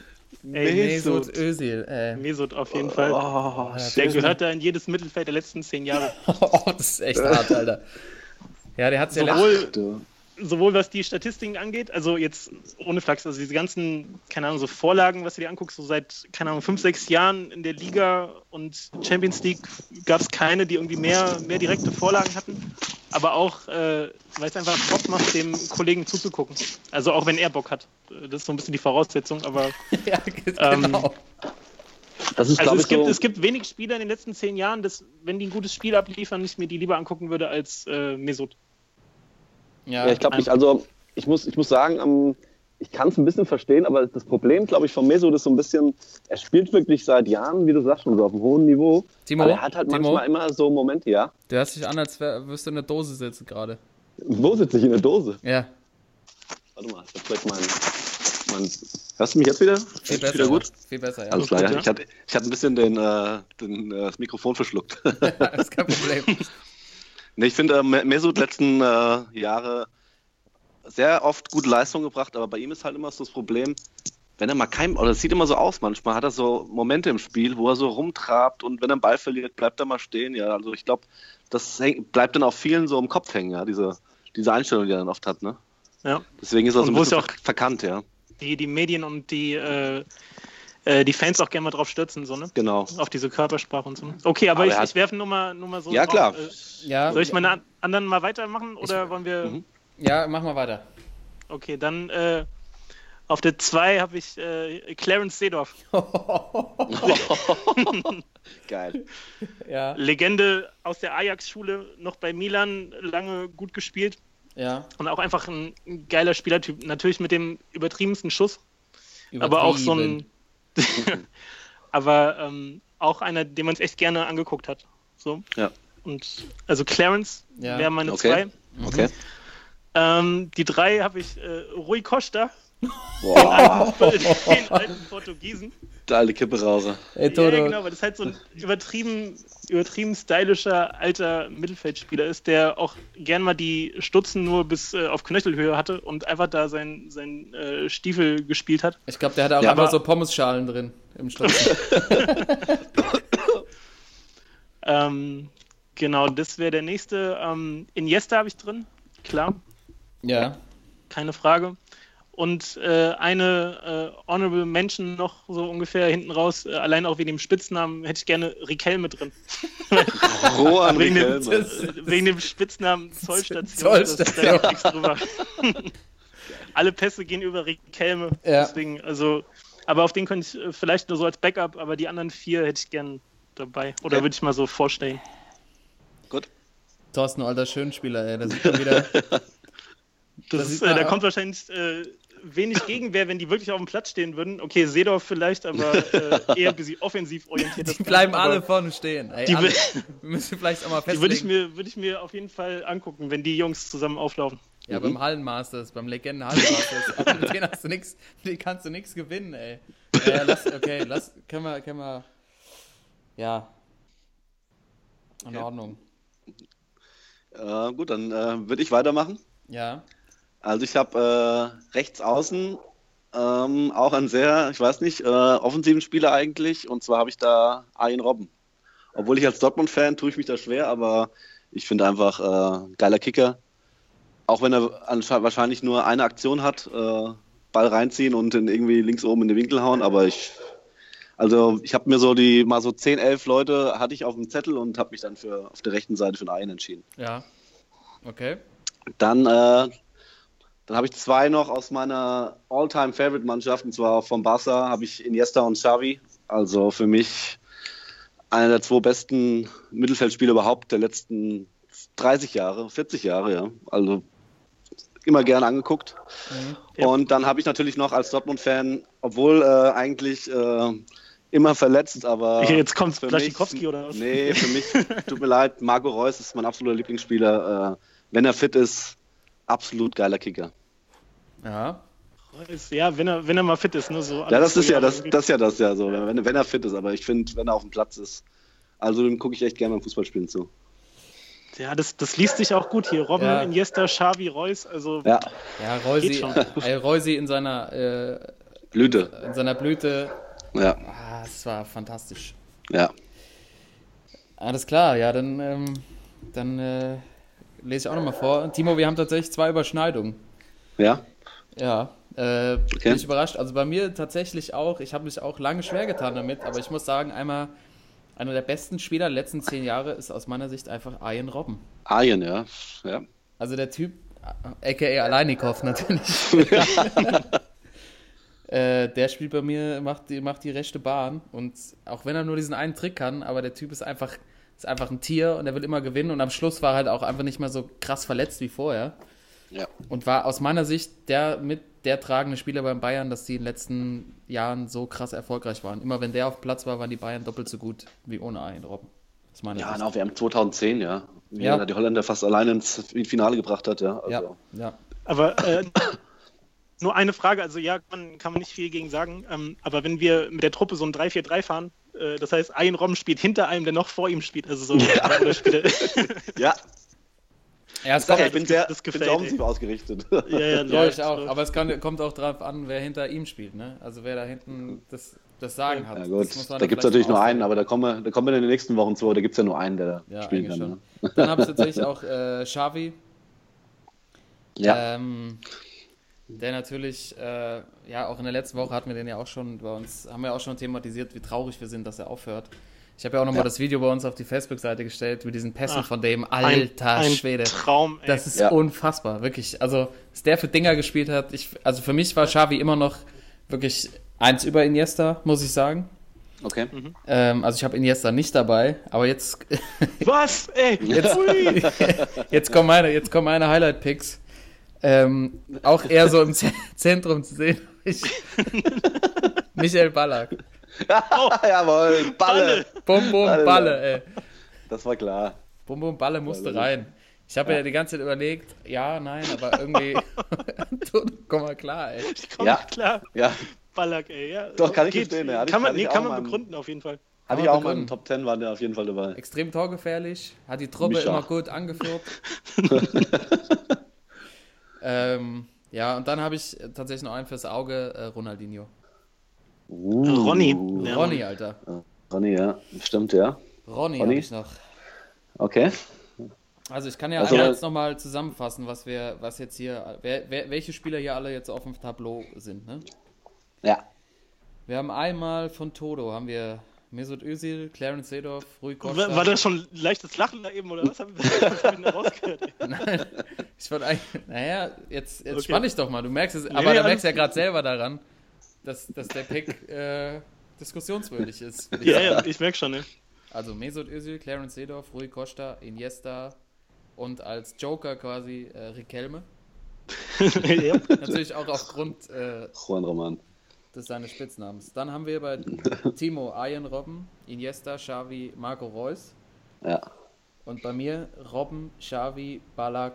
Ey, Mesut Mesut. Özil, äh. Mesut auf jeden Fall. Oh, Der gehört da in jedes Mittelfeld der letzten zehn Jahre. Oh, das ist echt hart, Alter. Ja, der hat es ja letztes Sowohl, was die Statistiken angeht, also jetzt ohne Flachs, also diese ganzen, keine Ahnung, so Vorlagen, was du dir anguckst, so seit, keine Ahnung, fünf, sechs Jahren in der Liga und Champions League gab es keine, die irgendwie mehr, mehr direkte Vorlagen hatten. Aber auch, äh, weil es einfach Bock macht, dem Kollegen zuzugucken. Also auch wenn er Bock hat. Das ist so ein bisschen die Voraussetzung, aber Ja, Ähm, genau. Das ist, also es ich, gibt, so. es gibt wenig Spieler in den letzten zehn Jahren, dass, wenn die ein gutes Spiel abliefern, ich mir die lieber angucken würde als äh, Mesut. Ja, Ja, ich glaube nicht. Also, ich muss, ich muss sagen, ähm, ich kann es ein bisschen verstehen, aber das Problem, glaube ich, von Mesut ist so ein bisschen, er spielt wirklich seit Jahren, wie du sagst, schon so auf einem hohen Niveau. Timo, aber er hat halt Timo, manchmal immer so Momente, ja. du hörst dich an, als wär, wirst du in der Dose sitzen gerade. Wo sitze ich in der Dose? Ja. Warte mal, ich hab vielleicht mein, mein. Hörst du mich jetzt wieder? Viel besser. wieder gut? Viel besser, ja. Alles klar, ja. ja. Ich, hatte, ich hatte ein bisschen den, äh, den, äh, das Mikrofon verschluckt. das ist kein Problem. nee, ich finde, äh, Me- Mesut letzten äh, Jahre sehr oft gute Leistung gebracht, aber bei ihm ist halt immer so das Problem, wenn er mal kein, oder es sieht immer so aus, manchmal hat er so Momente im Spiel, wo er so rumtrabt und wenn er einen Ball verliert, bleibt er mal stehen. Ja, also ich glaube, das häng, bleibt dann auch vielen so im Kopf hängen, ja, diese, diese Einstellung, die er dann oft hat, ne? Ja. Deswegen ist er so ein bisschen auch- verkannt, ja. Die, die Medien und die, äh, äh, die Fans auch gerne mal drauf stürzen, so, ne? Genau. Auf diese Körpersprache und so. Okay, aber, Aber ich, ich werfe nur mal, nur mal so. Ja, drauf. klar. Äh, Ja, soll ich meine an- anderen mal weitermachen oder wollen wir. Mhm. ja, mach mal weiter. Okay, dann äh, auf der 2 habe ich äh, Clarence Seedorf. Geil. Ja, Legende aus der Ajax-Schule, noch bei Milan lange gut gespielt ja. und auch einfach ein, ein geiler Spielertyp. Natürlich mit dem übertriebensten Schuss, aber auch so ein. aber ähm, auch einer, den man es echt gerne angeguckt hat. So. Ja. Und also Clarence Ja. wäre meine Okay. zwei. Okay. Ähm, die drei habe ich äh, Rui Costa, Boah, den alten Portugiesen. der alte Kipperauser. Ey, Ja, Toto. genau, weil das halt so ein übertrieben, übertrieben stylischer alter Mittelfeldspieler ist, der auch gern mal die Stutzen nur bis äh, auf Knöchelhöhe hatte und einfach da sein, sein äh, Stiefel gespielt hat. Ich glaube, der hatte auch Ja, einfach aber- so Pommesschalen drin im Schlüssel. Ähm, genau, das wäre der nächste. Ähm, Iniesta habe ich drin, klar, ja. keine Frage. Und äh, eine äh, Honorable Mention noch so ungefähr hinten raus, äh, allein auch wegen dem Spitznamen, hätte ich gerne Riquelme drin. Rohan Wegen dem, wegen dem Spitznamen Zollstation. Zollstation. Das ist da nichts drüber. Alle Pässe gehen über Riquelme. Ja. Deswegen, also, aber auf den könnte ich äh, vielleicht nur so als Backup, aber die anderen vier hätte ich gern dabei. Oder Okay. würde ich mal so vorstellen. Gut. Thorsten, alter Schönspieler, ey. Da sieht man wieder. Das Das ist, äh, da kommt wahrscheinlich äh, wenig Gegenwehr, wenn die wirklich auf dem Platz stehen würden. Okay, Seedorf vielleicht, aber äh, eher ein bisschen offensiv orientiert. das Die bleiben Ganze, alle vorne stehen. Ey, Die alle. müssen vielleicht auch mal Die würde ich, festlegen. mir, würde ich mir auf jeden Fall angucken, wenn die Jungs zusammen auflaufen. Ja, beim Hallenmasters, beim Legenden Hallenmasters. Mit denen hast du nix, mit denen kannst du nichts gewinnen, ey. Ja, lass, okay, lass, können wir, können wir, ja. In Okay. Ordnung. Äh, gut, dann äh, würde ich weitermachen. Ja. Also ich habe äh, rechts außen ähm, auch einen sehr, ich weiß nicht, äh, offensiven Spieler eigentlich. Und zwar habe ich da Arjen Robben. Obwohl ich als Dortmund-Fan tue ich mich da schwer, aber ich finde einfach äh, geiler Kicker. Auch wenn er wahrscheinlich nur eine Aktion hat, äh, Ball reinziehen und den irgendwie links oben in den Winkel hauen, aber ich also ich habe mir so die mal so 10, 11 Leute hatte ich auf dem Zettel und habe mich dann für auf der rechten Seite für einen entschieden. Ja. Okay. Dann, äh, dann habe ich zwei noch aus meiner All-Time-Favorite-Mannschaft, und zwar vom Barca habe ich Iniesta und Xavi. Also für mich einer der zwei besten Mittelfeldspieler überhaupt der letzten 30 Jahre, 40 Jahre, ja. Also immer gern angeguckt. Ja. Und dann habe ich natürlich noch als Dortmund-Fan, obwohl äh, eigentlich äh, immer verletzt, aber Jetzt kommt Blaschikowski mich, oder was? Nee, für mich, tut mir leid, Marco Reus ist mein absoluter Lieblingsspieler. Äh, wenn er fit ist, absolut geiler Kicker. Ja. Ja, wenn er, wenn er mal fit ist, ne? So Ja, das ist ja das, das ist ja das ja so, wenn, wenn er fit ist, aber ich finde, wenn er auf dem Platz ist, also dem gucke ich echt gerne beim Fußballspielen zu. Ja, das, das liest sich auch gut hier. Robben, Ja. Iniesta, Xavi, Reus, also Ja, Ja, Reusi, schon. ey, Reusi in seiner, äh, Blüte. in seiner Blüte, Ja, ah, das war fantastisch. ja. Alles klar, ja, dann, ähm, dann äh, lese ich auch nochmal vor. Timo, wir haben tatsächlich zwei Überschneidungen. Ja, Ja, äh, Okay. bin ich überrascht. Also bei mir tatsächlich auch, ich habe mich auch lange schwer getan damit, aber ich muss sagen, einmal einer der besten Spieler der letzten zehn Jahre ist aus meiner Sicht einfach Arjen Robben. Arjen, ja. ja. Also der Typ, aka Aleinikow natürlich. äh, der spielt bei mir, macht die, macht die rechte Bahn und auch wenn er nur diesen einen Trick kann, aber der Typ ist einfach, ist einfach ein Tier und er will immer gewinnen und am Schluss war er halt auch einfach nicht mehr so krass verletzt wie vorher Ja. und war aus meiner Sicht der mit der tragende Spieler beim Bayern, dass die in den letzten Jahren so krass erfolgreich waren. Immer wenn der auf dem Platz war, waren die Bayern doppelt so gut wie ohne Arjen Robben. Aus meiner Ja, Sicht. na, WM 2010, ja. Wie Ja. er die Holländer fast alleine ins Finale gebracht hat, ja. Also, Ja, ja. Aber äh, nur eine Frage, also ja, kann, kann man nicht viel gegen sagen, ähm, aber wenn wir mit der Truppe so ein 3-4-3 fahren, äh, das heißt, ein Robben spielt hinter einem, der noch vor ihm spielt, also so Ja. er- Ja, Ja, es sag kommt, ja, ich bin das- sehr, das bin gefällt, sehr ey. offensiv ausgerichtet. ja, ja, ja, läuft, ich auch. läuft. Aber es kann, kommt auch drauf an, wer hinter ihm spielt, ne? Also wer da hinten das, das Sagen hat. Ja gut, da gibt es natürlich nur einen, aber da kommen wir, da kommen wir in den nächsten Wochen zu, da gibt es ja nur einen, der Ja, spielen kann. Ne? Dann habe ich tatsächlich auch äh, Xavi, Ja, ähm, der natürlich, äh, ja, auch in der letzten Woche hatten wir den ja auch schon bei uns, haben wir auch schon thematisiert, wie traurig wir sind, dass er aufhört. Ich habe ja auch nochmal Ja. das Video bei uns auf die Facebook-Seite gestellt mit diesen Pässen Ach, von dem ein, alter ein Schwede. Traum, ey. Das ist Ja. unfassbar, wirklich. Also, was der für Dinger gespielt hat, ich, also für mich war Xavi immer noch wirklich eins über Iniesta, muss ich sagen. okay. Ähm, also ich habe Iniesta nicht dabei, aber jetzt, Was? Ey, Jetzt- jetzt kommen meine, jetzt kommen meine Highlight-Picks. Ähm, auch eher so im Z Zentrum zu sehen. Ich, Michael Ballack. Jawohl, Balle. Bum, bum, Balle. Balle, ey. Das war klar. Bum, bum, Balle musste Balle. rein. Ich habe ja. die ganze Zeit überlegt, ja, nein, aber irgendwie, komm mal klar, ey. Ich komme Ja. klar. Ja, Ballack, ey. Ja, Doch, kann ich verstehen, ja. Kann man, nee, kann man mal- begründen, auf jeden Fall. hatte ich auch mal den Top 10 war der auf jeden Fall dabei. Extrem torgefährlich, hat die Truppe Micha. immer gut angeführt. Ähm, ja, und dann habe ich tatsächlich noch einen fürs Auge, äh, Ronaldinho. Uh, Ronny. Ja, Ronny, Alter. Ronny, ja. Stimmt, ja. Ronny Ronny? habe ich noch. Okay. Also ich kann ja Also- einmal jetzt nochmal zusammenfassen, was wir, was jetzt hier, wer, wer, welche Spieler hier alle jetzt auf dem Tableau sind. Ne? Ja. Wir haben einmal von Todo, haben wir Mesut Özil, Clarence Seedorf, Rui Costa. War, war das schon leichtes Lachen da eben, oder was? Hab, ich da rausgehört? Ey? Nein, ich wollte eigentlich, naja, jetzt, jetzt Okay. spann ich doch mal, du merkst es, Nee, aber da alles merkst du ja gerade selber daran, dass, dass der Pick äh, diskussionswürdig ist. Ja, ja, ich merke schon, ne? Also Mesut Özil, Clarence Seedorf, Rui Costa, Iniesta und als Joker quasi äh, Riquelme. ja. Natürlich auch aufgrund äh, Juan Roman. Des seines Spitznamens. Dann haben wir bei Timo Arjen Robben, Iniesta, Xavi, Marco Reus. Ja. Und bei mir Robben, Xavi, Ballack,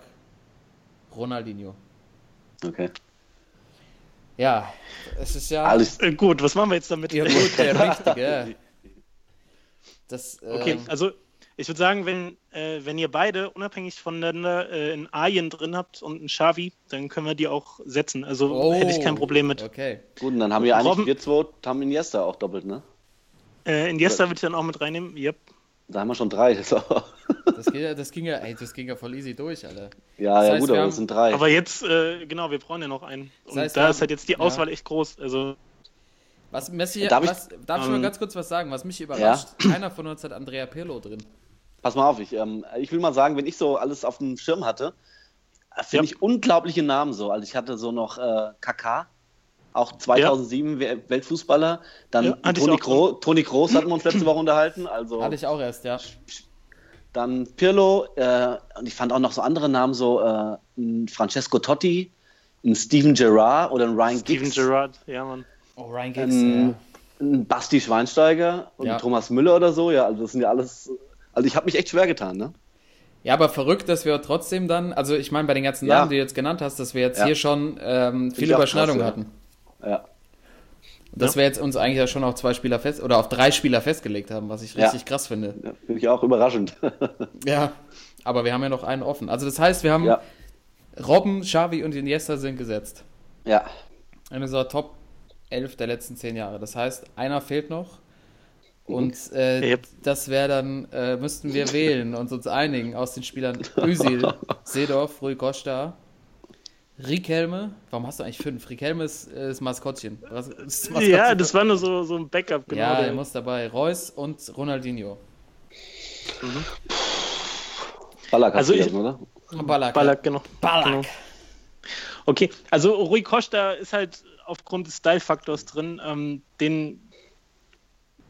Ronaldinho. Okay. Ja, es ist ja, Alles. Äh, gut, was machen wir jetzt damit? ja gut, der Richtige. Das, Okay, ähm, also ich würde sagen, wenn, äh, wenn ihr beide unabhängig voneinander äh, einen Arjen drin habt und einen Xavi, dann können wir die auch setzen. Also oh, hätte ich kein Problem mit. Okay. Gut, und dann haben wir eigentlich, Robben- wir zwei haben Iniesta auch doppelt, ne? Äh, Iniesta würde ich dann auch mit reinnehmen. Yep. Da haben wir schon drei. Das auch. Das, geht, ja- das ging ja, ey, das ging ja voll easy durch, Alter. Ja, Das ja, heißt, gut, wir aber haben- das sind drei. Aber jetzt, äh, genau, wir brauchen ja noch einen. Und heißt, da wir ist halt haben- jetzt die ja. Auswahl echt groß. Also Was, Messi, Darf ich- was, darf ich mal ähm, ganz kurz was sagen? Was mich überrascht, keiner von uns hat Andrea Pirlo drin. Pass mal auf, ich, ähm, ich will mal sagen, wenn ich so alles auf dem Schirm hatte, finde Ja. ich unglaubliche Namen so. Also ich hatte so noch äh, Kaká, auch 2007 We- Weltfußballer. Dann Ja, Toni, Gro Toni Kroos hatten wir uns letzte Woche unterhalten. Also Hatte ich auch erst, ja. dann Pirlo äh, und ich fand auch noch so andere Namen, so äh, ein Francesco Totti, ein Steven Gerrard oder ein Ryan Steven Giggs, Gerrard, ja, Mann. Oh, Ryan Giggs, Ähm, ein Basti Schweinsteiger und Ja. Thomas Müller oder so. Ja, also das sind ja alles. Also ich habe mich echt schwer getan, ne? ja. Ja, aber verrückt, dass wir trotzdem dann, also ich meine, bei den ganzen Ja. Namen, die du jetzt genannt hast, dass wir jetzt Ja. hier schon ähm, viele Überschneidungen hatten. Ja. Dass wir jetzt uns eigentlich ja schon auf zwei Spieler fest oder auf drei Spieler festgelegt haben, was ich Ja. richtig krass finde. ja Finde ich auch überraschend. Ja, aber wir haben ja noch einen offen. Also das heißt, wir haben ja. Robben, Xavi und Iniesta sind gesetzt. Ja. In unserer Top 11 der letzten zehn Jahre. Das heißt, einer fehlt noch. Und äh, Yep. das wäre dann, äh, müssten wir wählen und uns einigen aus den Spielern Özil, Seedorf, Rui Costa, Riquelme. Warum hast du eigentlich fünf? Riquelme ist, äh, ist Maskottchen. Was, ist das Maskottchen? Ja, das war nur so, so ein Backup, genau. ja, der- er muss dabei. Reus und Ronaldinho. Ballack Also hast du ich- oder? Ballack. Ballack, genau. Ballack. Genau. Okay, also Rui Costa ist halt aufgrund des Style-Faktors drin. Ähm, den,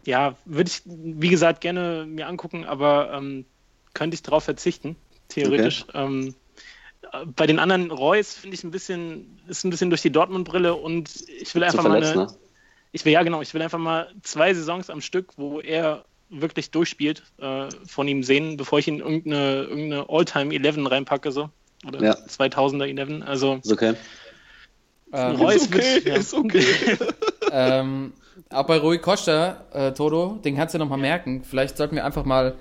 ja, würde ich, wie gesagt, gerne mir angucken, aber ähm, könnte ich darauf verzichten, theoretisch. Ähm, äh, bei den anderen Reus finde ich ein bisschen, ist ein bisschen durch die Dortmund-Brille und ich will einfach mal eine, ne? ich will ja genau, ich will einfach mal zwei Saisons am Stück, wo er wirklich durchspielt, äh, von ihm sehen, bevor ich ihn in irgendeine, irgendeine All-Time 11 reinpacke, so. Oder Ja. 2000er 11. Also Ist okay. Ähm, Reus Ist okay, wird, ja. ist okay. ähm, auch bei Rui Costa, äh, Toto, den kannst du noch mal merken. Vielleicht sollten wir einfach mal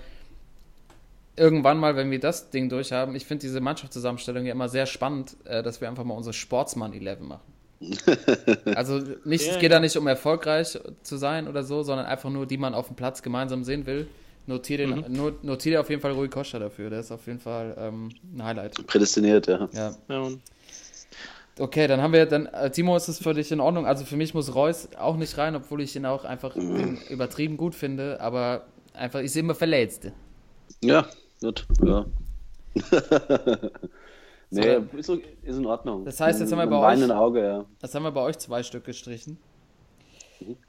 irgendwann mal, wenn wir das Ding durchhaben, ich finde diese Mannschaftszusammenstellung ja immer sehr spannend, äh, dass wir einfach mal unsere Sportsmann 11 machen. Also nicht, Ja, es geht ja. da nicht um erfolgreich zu sein oder so, sondern einfach nur, die man auf dem Platz gemeinsam sehen will. Notier, den, Mhm. notier auf jeden Fall Rui Costa dafür. Der ist auf jeden Fall ähm, ein Highlight. Prädestiniert, ja. Ja. Ja. Okay, dann haben wir dann, äh, Timo, ist es für dich in Ordnung? Also für mich muss Reus auch nicht rein, obwohl ich ihn auch einfach übertrieben gut finde, aber einfach, ich sehe immer Verletzte. Ja, gut, ja. nee, ist, ist in Ordnung. Das heißt, jetzt haben wir bei euch- Auge, ja. Das haben wir bei euch zwei Stück gestrichen.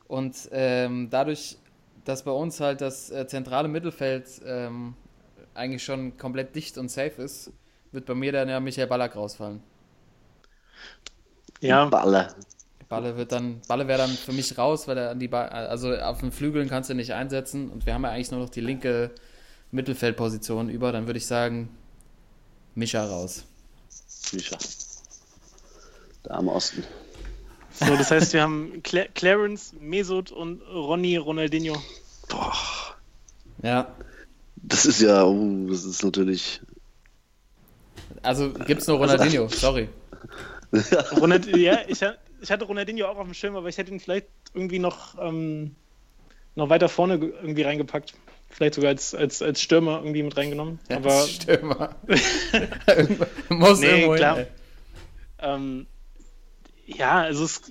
Und ähm, dadurch, dass bei uns halt das äh, zentrale Mittelfeld ähm, eigentlich schon komplett dicht und safe ist, wird bei mir dann ja Michael Ballack rausfallen. Ja, Baller. Balle wird dann, Balle wäre dann für mich raus, weil er an die ba also auf den Flügeln kannst du nicht einsetzen und wir haben ja eigentlich nur noch die linke Mittelfeldposition über, dann würde ich sagen, Mischa raus. Micha. Da am Osten. so, das heißt, wir haben Cla Clarence, Mesut und Ronny Ronaldinho. Boah, Ja, das ist ja, oh, das ist natürlich. also gibt's nur Ronaldinho, sorry. Ronald, ja, ich, ich hatte Ronaldinho auch auf dem Schirm, aber ich hätte ihn vielleicht irgendwie noch, ähm, noch weiter vorne ge- irgendwie reingepackt. Vielleicht sogar als, als, als Stürmer irgendwie mit reingenommen. Aber Stürmer. Muss Nee, irgendwo klar. hin. ähm, ja, also es,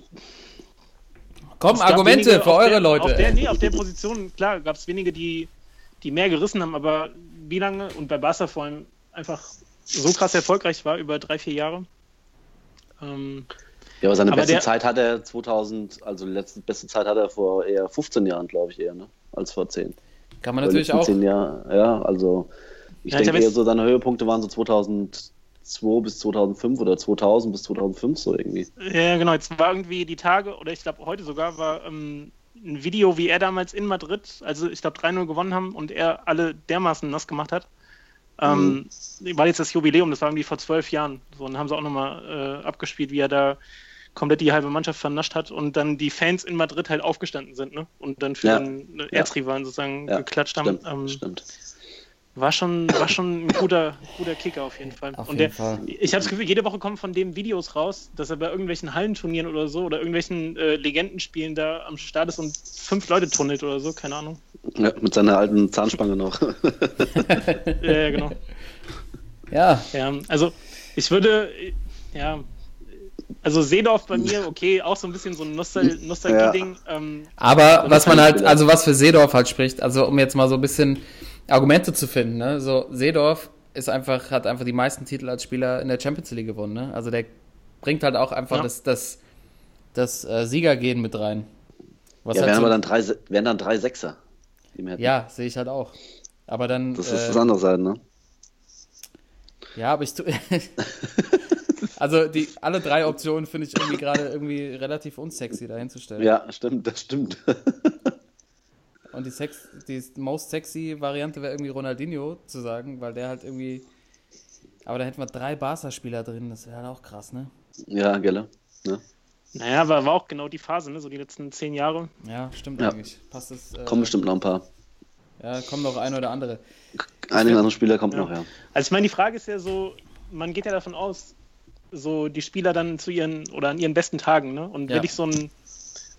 Komm, es Argumente wenige für eure der, Leute. Auf der, nee, auf der Position, klar, gab es wenige, die, die mehr gerissen haben, aber wie lange und bei Barca vor allem einfach so krass erfolgreich war über drei, vier Jahre. Ähm, Ja, aber seine Aber beste der- Zeit hat er 2000, also die letzte beste Zeit hat er vor eher 15 Jahren, glaube ich, eher, ne? Als vor 10. Kann man Oder natürlich auch. 10 Jahre, ja, also ich Ja, denke eher so, seine Höhepunkte waren so 2002 bis 2005 oder 2000 bis 2005 so irgendwie. Ja, genau. Jetzt war irgendwie die Tage, oder ich glaube heute sogar, war ähm, ein Video, wie er damals in Madrid, also ich glaube 3-0 gewonnen haben und er alle dermaßen nass gemacht hat. Ähm, War jetzt das Jubiläum, das war irgendwie vor zwölf Jahren. So, und haben sie auch nochmal äh, abgespielt, wie er da komplett die halbe Mannschaft vernascht hat und dann die Fans in Madrid halt aufgestanden sind, ne? Und dann für Ja. den Erzrivalen sozusagen Ja, geklatscht haben. Stimmt, Ähm, stimmt. War schon, war schon ein guter, guter Kicker auf jeden Fall. Auf und jeden der, Fall. ich habe das Gefühl, jede Woche kommen von dem Videos raus, dass er bei irgendwelchen Hallenturnieren oder so oder irgendwelchen äh, Legendenspielen da am Start ist und fünf Leute tunnelt oder so, keine Ahnung. Ja, mit seiner alten Zahnspange noch. Ja, ja, genau. Ja, Ja, also ich würde, ja, also Seedorf bei mir, okay, auch so ein bisschen so ein Nostal Nostalgie-Ding. Ähm, aber was man halt, also was für Seedorf halt spricht, also um jetzt mal so ein bisschen Argumente zu finden, ne? So, Seedorf ist einfach, hat einfach die meisten Titel als Spieler in der Champions League gewonnen, ne? Also der bringt halt auch einfach Ja. das, das, das äh, Siegergehen mit rein. Was ja, halt wären so, aber dann drei, wären dann drei Sechser. Ja, sehe ich halt auch. Aber dann. Das äh, ist das andere Seite, ne? Ja, aber ich tu Also die alle drei Optionen finde ich irgendwie gerade irgendwie relativ unsexy dahinzustellen. Ja, stimmt, das stimmt. Und die, Sex, die most sexy Variante wäre irgendwie Ronaldinho zu sagen, weil der halt irgendwie. Aber da hätten wir drei Barca-Spieler drin, das wäre halt auch krass, ne? ja, Gelle. Ne? naja, aber war auch genau die Phase, ne? so die letzten zehn Jahre. Ja, stimmt Ja. eigentlich. Passt das. Äh, Kommen bestimmt noch ein paar. Ja, kommen noch ein oder andere. Einige andere Spieler kommt Ja. noch, ja. Also ich meine, die Frage ist ja so, man geht ja davon aus, so die Spieler dann zu ihren oder an ihren besten Tagen, ne? Und Ja. will ich so ein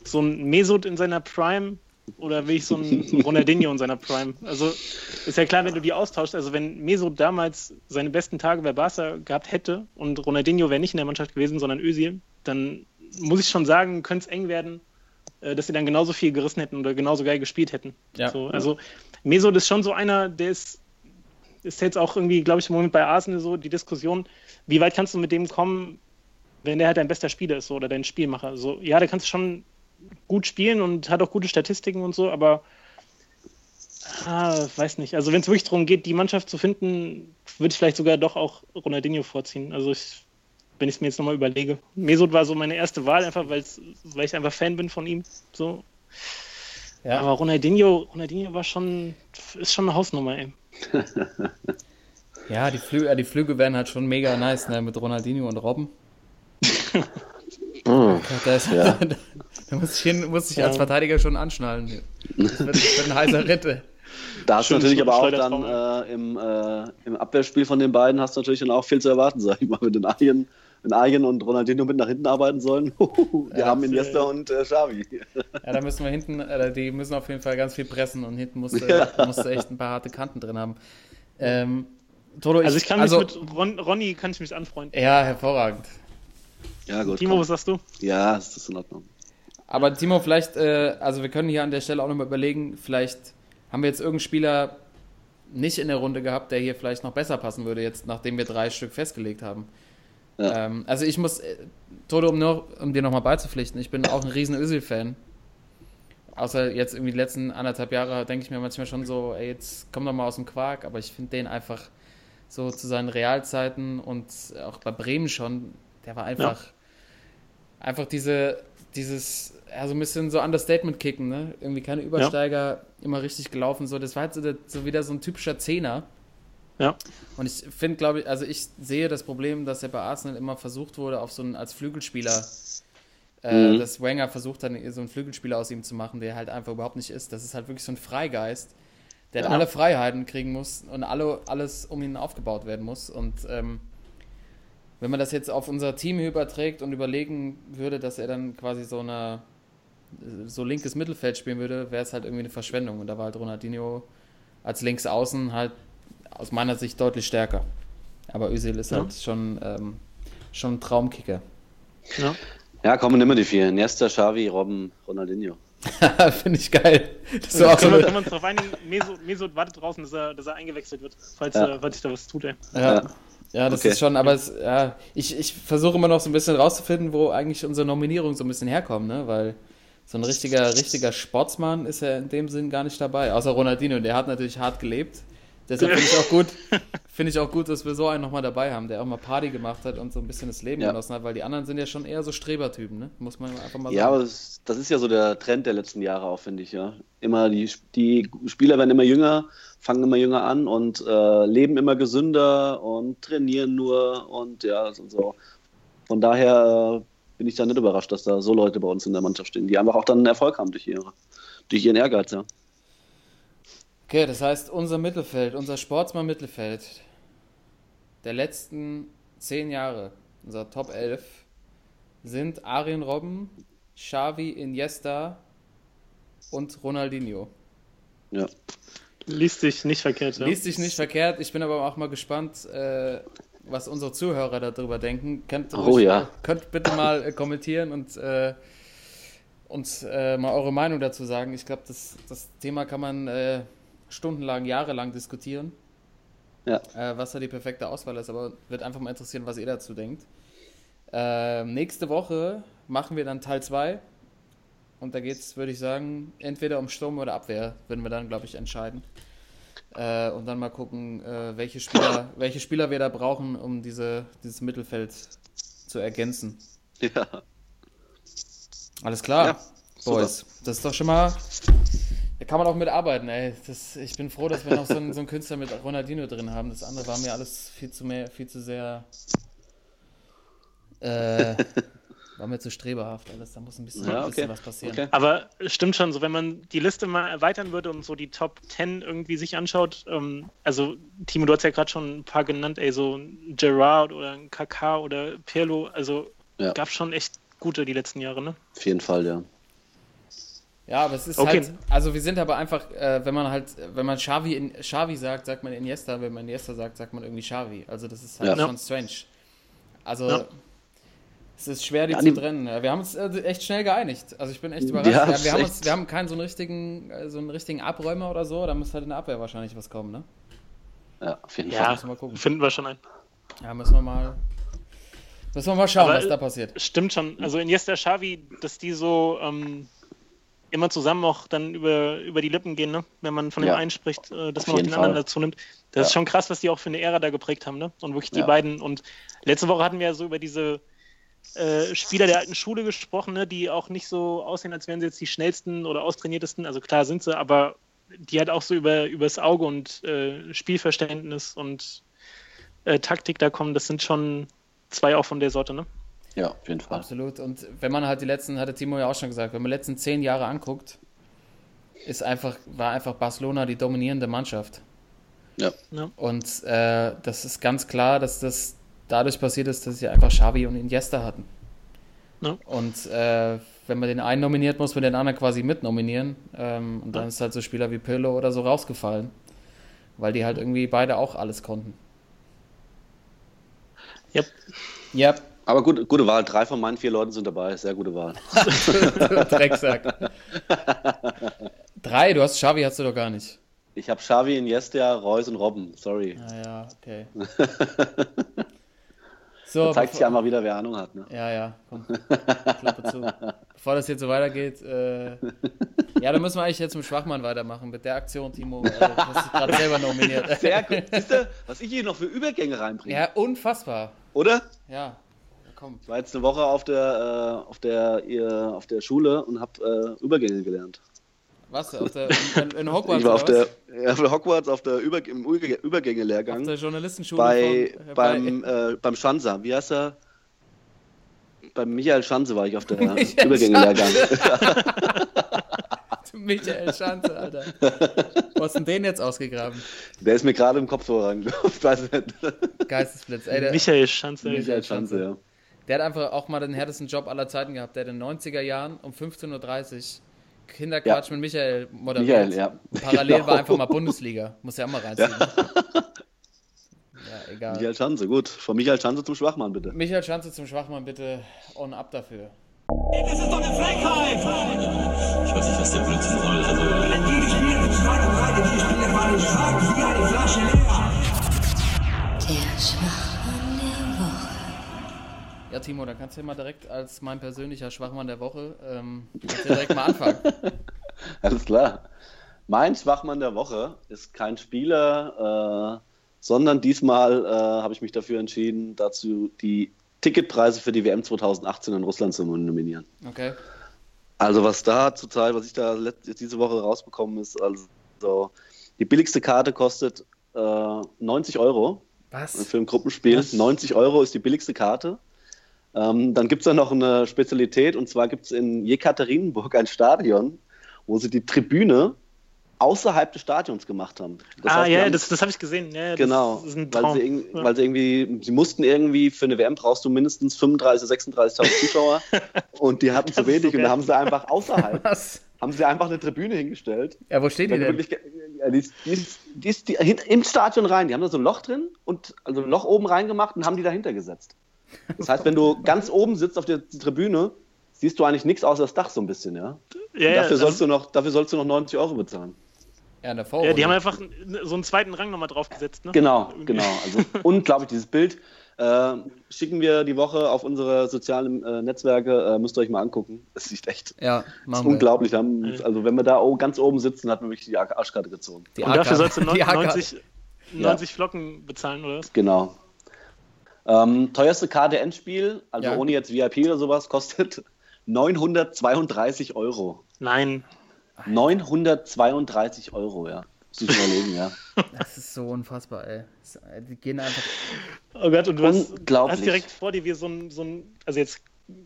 so ein Mesut in seiner Prime oder will ich so ein Ronaldinho in seiner Prime? Also ist ja klar, wenn du die austauschst, also wenn Mesut damals seine besten Tage bei Barca gehabt hätte und Ronaldinho wäre nicht in der Mannschaft gewesen, sondern Özil, dann muss ich schon sagen, könnte es eng werden, äh, dass sie dann genauso viel gerissen hätten oder genauso geil gespielt hätten. Ja. So, also Mesut ist schon so einer, der ist ist jetzt auch irgendwie, glaube ich, im Moment bei Arsenal so die Diskussion, wie weit kannst du mit dem kommen, wenn der halt dein bester Spieler ist so, oder dein Spielmacher. So, ja, der kannst du schon gut spielen und hat auch gute Statistiken und so, aber ah, weiß nicht. Also wenn es wirklich darum geht, die Mannschaft zu finden, würde ich vielleicht sogar doch auch Ronaldinho vorziehen. Also ich, wenn ich es mir jetzt nochmal überlege. Mesut war so meine erste Wahl, einfach weil ich einfach Fan bin von ihm. So. Ja. Aber Ronaldinho, Ronaldinho war schon, ist schon eine Hausnummer, ey. Ja, die Flüge, die Flüge wären halt schon mega nice, ne? Mit Ronaldinho und Robben. Oh, Da, ist, Ja. da muss ich, hin, muss ich Ja. als Verteidiger schon anschnallen. Das wird, das wird ein heißer Ritte. Da hast du natürlich aber auch dann äh, im, äh, im Abwehrspiel von den beiden hast du natürlich dann auch viel zu erwarten, sag ich mal, mit den Arjen, den Arjen und Ronaldinho mit nach hinten arbeiten sollen. Die Ja, haben Iniesta äh, und äh, Xavi. Ja, da müssen wir hinten, äh, die müssen auf jeden Fall ganz viel pressen und hinten musst du, Ja. musst du echt ein paar harte Kanten drin haben. Ähm, Toto, Also ich kann mich also, mit Ron, Ronny kann ich mich anfreunden. Ja, hervorragend. Ja, gut. Timo, komm. was sagst du? Ja, ist das in Ordnung. Aber Timo, vielleicht, äh, also wir können hier an der Stelle auch nochmal überlegen, vielleicht haben wir jetzt irgendeinen Spieler nicht in der Runde gehabt, der hier vielleicht noch besser passen würde, jetzt nachdem wir drei Stück festgelegt haben. Ja. Ähm, also ich muss, äh, Toto, um, noch, um dir nochmal beizupflichten, ich bin auch ein riesen Özil-Fan. Außer jetzt irgendwie die letzten anderthalb Jahre denke ich mir manchmal schon so, ey, jetzt komm doch mal aus dem Quark, aber ich finde den einfach so zu seinen Realzeiten und auch bei Bremen schon, der war einfach, einfach diese, dieses, ja, so ein bisschen so Understatement kicken, ne? Irgendwie keine Übersteiger, immer richtig gelaufen, so. Das war halt so, so wieder so ein typischer Zehner. Ja. Und ich finde, glaube ich, also ich sehe das Problem, dass er bei Arsenal immer versucht wurde, auf so einen als Flügelspieler, äh, Mhm. dass Wenger versucht hat, so einen Flügelspieler aus ihm zu machen, der halt einfach überhaupt nicht ist. Das ist halt wirklich so ein Freigeist, der Ja. alle Freiheiten kriegen muss und alle, alles um ihn aufgebaut werden muss. Und ähm, wenn man das jetzt auf unser Team überträgt und überlegen würde, dass er dann quasi so eine so linkes Mittelfeld spielen würde, wäre es halt irgendwie eine Verschwendung. Und da war halt Ronaldinho als Linksaußen halt aus meiner Sicht deutlich stärker. Aber Özil ist Ja. halt schon, ähm, schon ein Traumkicker. Ja. Ja, kommen immer die vier. Nesta, Xavi, Robben, Ronaldinho. Finde ich geil. Das ist auch können, wir, können wir uns darauf einigen, Mesut, Mesut wartet draußen, dass er, dass er eingewechselt wird, falls, Ja. äh, falls sich da was tut, ey. ja. Ja, das Okay. ist schon, aber es, ja, ich, ich versuche immer noch so ein bisschen rauszufinden, wo eigentlich unsere Nominierung so ein bisschen herkommt, ne? Weil so ein richtiger, richtiger Sportsmann ist ja in dem Sinn gar nicht dabei. Außer Ronaldinho, der hat natürlich hart gelebt. Deshalb finde ich auch gut, finde ich auch gut, dass wir so einen nochmal dabei haben, der auch mal Party gemacht hat und so ein bisschen das Leben Ja. genossen hat, weil die anderen sind ja schon eher so Strebertypen, ne? Muss man einfach mal sagen. Ja, aber das, das ist ja so der Trend der letzten Jahre auch, finde ich, ja. Immer die, die Spieler werden immer jünger, fangen immer jünger an und äh, leben immer gesünder und trainieren nur und ja, und so. Von daher äh, bin ich da nicht überrascht, dass da so Leute bei uns in der Mannschaft stehen, die einfach auch dann Erfolg haben durch, ihre, durch ihren Ehrgeiz, ja. Okay, das heißt, unser Mittelfeld, unser Sportsmann-Mittelfeld der letzten zehn Jahre, unser Top 11, sind Arjen Robben, Xavi, Iniesta und Ronaldinho. ja. Liest sich nicht verkehrt, ja. Liest sich nicht verkehrt, ich bin aber auch mal gespannt, äh, was unsere Zuhörer darüber denken. Könnt, Oh ruhig- ja. könnt bitte mal äh, kommentieren und äh, uns äh, mal eure Meinung dazu sagen. Ich glaube, das, das Thema kann man äh, stundenlang, jahrelang diskutieren. Ja. Äh, was da die perfekte Auswahl ist, aber wird einfach mal interessieren, was ihr dazu denkt. Ähm, nächste Woche machen wir dann Teil 2. Und da geht es, würde ich sagen, entweder um Sturm oder Abwehr, werden wir dann, glaube ich, entscheiden. Äh, und dann mal gucken, äh, welche, Spieler, welche Spieler wir da brauchen, um diese, dieses Mittelfeld zu ergänzen. ja. Alles klar, Ja. Boys. Das ist doch schon mal. Da kann man auch mitarbeiten, ey. Das, ich bin froh, dass wir noch so einen, so einen Künstler mit Ronaldinho drin haben. Das andere war mir alles viel zu mehr, viel zu sehr. Äh, war mir zu streberhaft alles. Da muss ein bisschen, Ja, ein bisschen okay. was passieren. Okay. Aber es stimmt schon, so wenn man die Liste mal erweitern würde und so die Top 10 irgendwie sich anschaut, ähm, also Timo, du hast ja gerade schon ein paar genannt, ey, so ein Gerard oder ein Kaká oder Pirlo, also Ja. gab schon echt gute die letzten Jahre, ne? Auf jeden Fall, ja. Ja, aber es ist Okay. halt, also wir sind aber einfach, äh, wenn man halt, wenn man Xavi, in, Xavi sagt, sagt man Iniesta, wenn man Iniesta sagt, sagt man irgendwie Xavi. Also das ist halt Ja. schon strange. Also Ja. es ist schwer, die Ja, zu trennen. Wir haben uns äh, echt schnell geeinigt. Also ich bin echt überrascht. Ja, wir, haben echt- uns, wir haben keinen so einen richtigen, äh, so einen richtigen Abräumer oder so. Da muss halt in der Abwehr wahrscheinlich was kommen, ne? Ja, auf jeden Ja, Fall. müssen wir gucken. finden wir schon ein. Ja, müssen wir mal, müssen wir mal schauen, Aber, was da passiert. Stimmt schon. Also Iniesta, Xavi, dass die so ähm, immer zusammen auch dann über, über die Lippen gehen, ne? wenn man von dem Ja. einen spricht, äh, dass Auf man auch den anderen Fall. dazu nimmt. Das ist Ja. schon krass, was die auch für eine Ära da geprägt haben. Ne? Und wirklich die Ja. beiden. Und letzte Woche hatten wir ja so über diese äh, Spieler der alten Schule gesprochen, ne? die auch nicht so aussehen, als wären sie jetzt die schnellsten oder austrainiertesten. Also klar sind sie, aber die halt auch so über übers Auge und äh, Spielverständnis und äh, Taktik da kommen. Das sind schon zwei auch von der Sorte, ne? Ja, auf jeden Fall. Absolut. Und wenn man halt die letzten, hatte Timo ja auch schon gesagt, wenn man die letzten zehn Jahre anguckt, ist einfach, war einfach Barcelona die dominierende Mannschaft. Ja. Und äh, das ist ganz klar, dass das dadurch passiert ist, dass sie einfach Xavi und Iniesta hatten. Ja. Und äh, wenn man den einen nominiert, muss man den anderen quasi mitnominieren. Ähm, und dann Ja. ist halt so Spieler wie Pirlo oder so rausgefallen. Weil die halt irgendwie beide auch alles konnten. Yep. Ja, Aber gut, gute Wahl. Drei von meinen vier Leuten sind dabei. Sehr gute Wahl. Drecksack. Drei, du hast Xavi hast du doch gar nicht. Ich habe Xavi, Iniesta, Reus und Robben. Sorry. Ah ja, okay. So, Da zeigt sich einmal wieder, wer Ahnung hat. Ne? Ja, ja, komm. Klappe zu. Bevor das jetzt so weitergeht, äh, ja, dann müssen wir eigentlich jetzt mit Schwachmann weitermachen. Mit der Aktion, Timo. Du hast dich gerade selber nominiert. Sehr gut. Siehst du, was ich hier noch für Übergänge reinbringe? Ja, unfassbar. Oder? Ja, komm. Ich war jetzt eine Woche auf der, äh, auf der, ihr, auf der Schule und habe äh, Übergänge gelernt. Was? Auf der, in, in Hogwarts? ich war auf der, ja, auf der Hogwarts auf der Über, im was? auf Übergänge-Lehrgang der Journalistenschule bei, von, äh, beim, äh, beim Schanzer. Wie heißt er? Beim Michael Schanze war ich auf der Übergänge-Lehrgang. bei Michael Schanze, Alter. Wo hast du denn den jetzt ausgegraben? Der ist mir gerade im Kopf nicht. Geistesblitz. Ey, der, Michael Schanze. Michael Schanze, ja. Der hat einfach auch mal den härtesten Job aller Zeiten gehabt. Der hat in den 90er Jahren um 15.30 Uhr Kinderquatsch mit Michael moderiert. Michael, ja. Und Parallel Genau. war einfach mal Bundesliga. Muss ja auch mal reinziehen. Ja, egal. Michael Schanze, gut. Von Michael Schanze zum Schwachmann, bitte. Michael Schanze zum Schwachmann bitte on up dafür. Das ist doch eine Frechheit! Ich weiß nicht, was der Blödsinn soll. Also, Die spielen mit Schwein und Reite, die spielen mal den Schrank wie eine Flasche leer. Der Schwachmann. Ja, Timo, dann kannst du ja mal direkt als mein persönlicher Schwachmann der Woche ähm, direkt mal anfangen. Alles klar. Mein Schwachmann der Woche ist kein Spieler, äh, sondern diesmal äh, habe ich mich dafür entschieden, dazu die Ticketpreise für die WM 2018 in Russland zu nominieren. Okay. Also was da zurzeit, was ich da diese Woche rausbekommen ist, also die billigste Karte kostet äh, 90 Euro Was? für ein Gruppenspiel. Was? 90 Euro ist die billigste Karte. Ähm, dann gibt es da noch eine Spezialität und zwar gibt es in Jekaterinburg ein Stadion, wo sie die Tribüne außerhalb des Stadions gemacht haben. Das ah, heißt, ja, haben- das, das habe ich gesehen. Ja, das Genau, ist ein weil sie, Ja. weil sie irgendwie, sie mussten irgendwie für eine WM brauchst du mindestens 35.000, 36.000 Zuschauer und die hatten zu wenig so und da haben sie einfach außerhalb, Was? haben sie einfach eine Tribüne hingestellt. Ja, wo steht die denn? wirklich ge- ja, die ist, die ist, die ist die, hin, im Stadion rein, die haben da so ein Loch drin und also ein Loch oben reingemacht und haben die dahinter gesetzt. Das heißt, wenn du ganz oben sitzt auf der Tribüne, siehst du eigentlich nichts außer das Dach so ein bisschen, ja. ja, Und ja, dafür, sollst also, du noch, dafür sollst du noch 90 Euro bezahlen. Ja, in der ja, Vorrunde. die haben einfach so einen zweiten Rang nochmal draufgesetzt. Ne? Genau, genau. Also unglaublich, dieses Bild. Äh, schicken wir die Woche auf unsere sozialen äh, Netzwerke, äh, müsst ihr euch mal angucken. Es sieht echt ja, ist unglaublich. Wir haben, also wenn wir da ganz oben sitzen, hat man wirklich die Arsch- Arschkarte gezogen. Die Und dafür sollst du neun- die AK 90, 90 Flocken bezahlen, oder was? Genau. Ähm, teuerste Karte Endspiel, also Ja. ohne jetzt VIP oder sowas, kostet 932 Euro. Nein. 932 Euro, ja. Muss ich überlegen, ja. Das ist so unfassbar, ey. Das- Die gehen einfach. Oh Gott, und du hast, Unglaublich. hast direkt vor dir wie so ein, so ein also jetzt,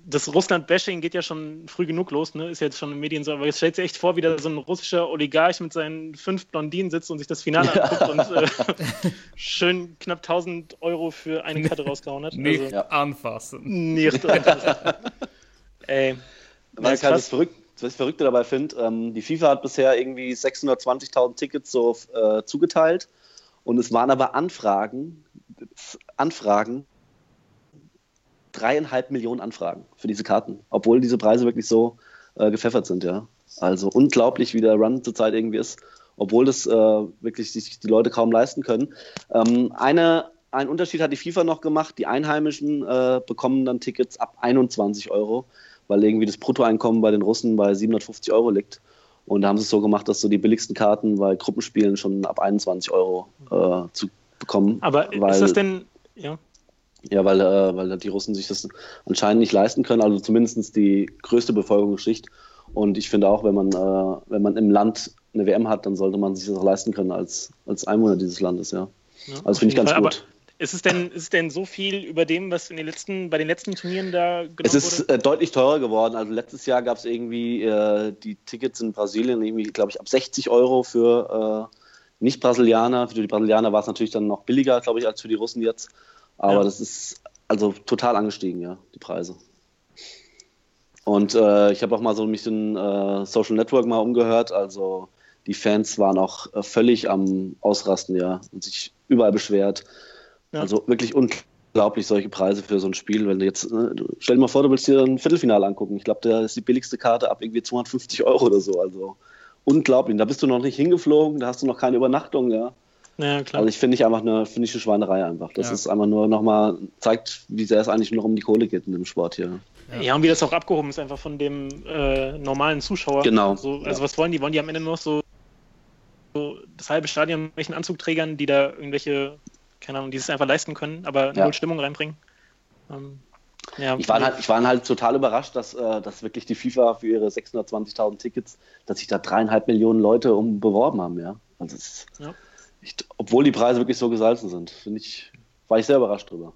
das Russland-Bashing geht ja schon früh genug los, ne? Ist jetzt schon in den Medien so, aber jetzt stellt sich echt vor, wie da so ein russischer Oligarch mit seinen fünf Blondinen sitzt und sich das Finale anguckt und äh, schön knapp 1000 Euro für eine Karte rausgehauen hat. Nicht Ja. anfassen. nicht. Ey. Weil ist ich halt das, Verrück das Verrückte dabei finde, ähm, die FIFA hat bisher irgendwie 620.000 Tickets so äh, zugeteilt und es waren aber Anfragen, Anfragen, dreieinhalb Millionen Anfragen für diese Karten, obwohl diese Preise wirklich so äh, gepfeffert sind, ja. Also unglaublich, wie der Run zurzeit irgendwie ist, obwohl das äh, wirklich sich die Leute kaum leisten können. Ähm, eine, ein Unterschied hat die FIFA noch gemacht, die Einheimischen äh, bekommen dann Tickets ab 21 Euro weil irgendwie das Bruttoeinkommen bei den Russen bei 750 Euro liegt. Und da haben sie es so gemacht, dass so die billigsten Karten bei Gruppenspielen schon ab 21 Euro äh, zu bekommen. Aber ist das denn, ja, Ja, weil, äh, weil die Russen sich das anscheinend nicht leisten können, also zumindest die größte Bevölkerungsschicht. Und ich finde auch, wenn man, äh, wenn man im Land eine WM hat, dann sollte man sich das auch leisten können als, als Einwohner dieses Landes, ja. ja Also finde ich ganz Fall. gut. Ist es denn, ist es denn so viel über dem, was in den letzten, bei den letzten Turnieren da genommen Es ist äh, deutlich teurer geworden. Also letztes Jahr gab es irgendwie äh, die Tickets in Brasilien, irgendwie, glaube ich, ab 60 Euro für äh, Nicht-Brasilianer. Für die Brasilianer war es natürlich dann noch billiger, glaube ich, als für die Russen jetzt. Aber Ja. das ist also total angestiegen, ja, die Preise. Und äh, ich habe auch mal so mich in äh, Social Network mal umgehört. Also die Fans waren auch äh, völlig am Ausrasten, ja, und sich überall beschwert. Ja. Also wirklich unglaublich solche Preise für so ein Spiel. Wenn du jetzt, du- stell dir mal vor, du willst dir ein Viertelfinale angucken. Ich glaube, da ist die billigste Karte ab irgendwie 250 Euro oder so. Also unglaublich. Da bist du noch nicht hingeflogen, da hast du noch keine Übernachtung, ja. Ja, klar. Also ich finde ich einfach eine, finde ich eine Schweinerei einfach. Das Ja. ist einfach nur nochmal, zeigt, wie sehr es eigentlich nur um die Kohle geht in dem Sport hier. Ja. und wie das auch abgehoben ist, einfach von dem äh, normalen Zuschauer. Genau, So, also ja. was wollen die? Wollen die am Ende nur noch so, so das halbe Stadion mit welchen Anzugträgern, die da irgendwelche, keine Ahnung, die es einfach leisten können, aber Ja. null Stimmung reinbringen? Ähm, ja, Ich war halt, ich war halt total überrascht, dass, äh, dass wirklich die FIFA für ihre 620.000 Tickets, dass sich da dreieinhalb Millionen Leute um beworben haben, ja. Also ist Ja. Echt, obwohl die Preise wirklich so gesalzen sind, finde ich, war ich sehr überrascht drüber.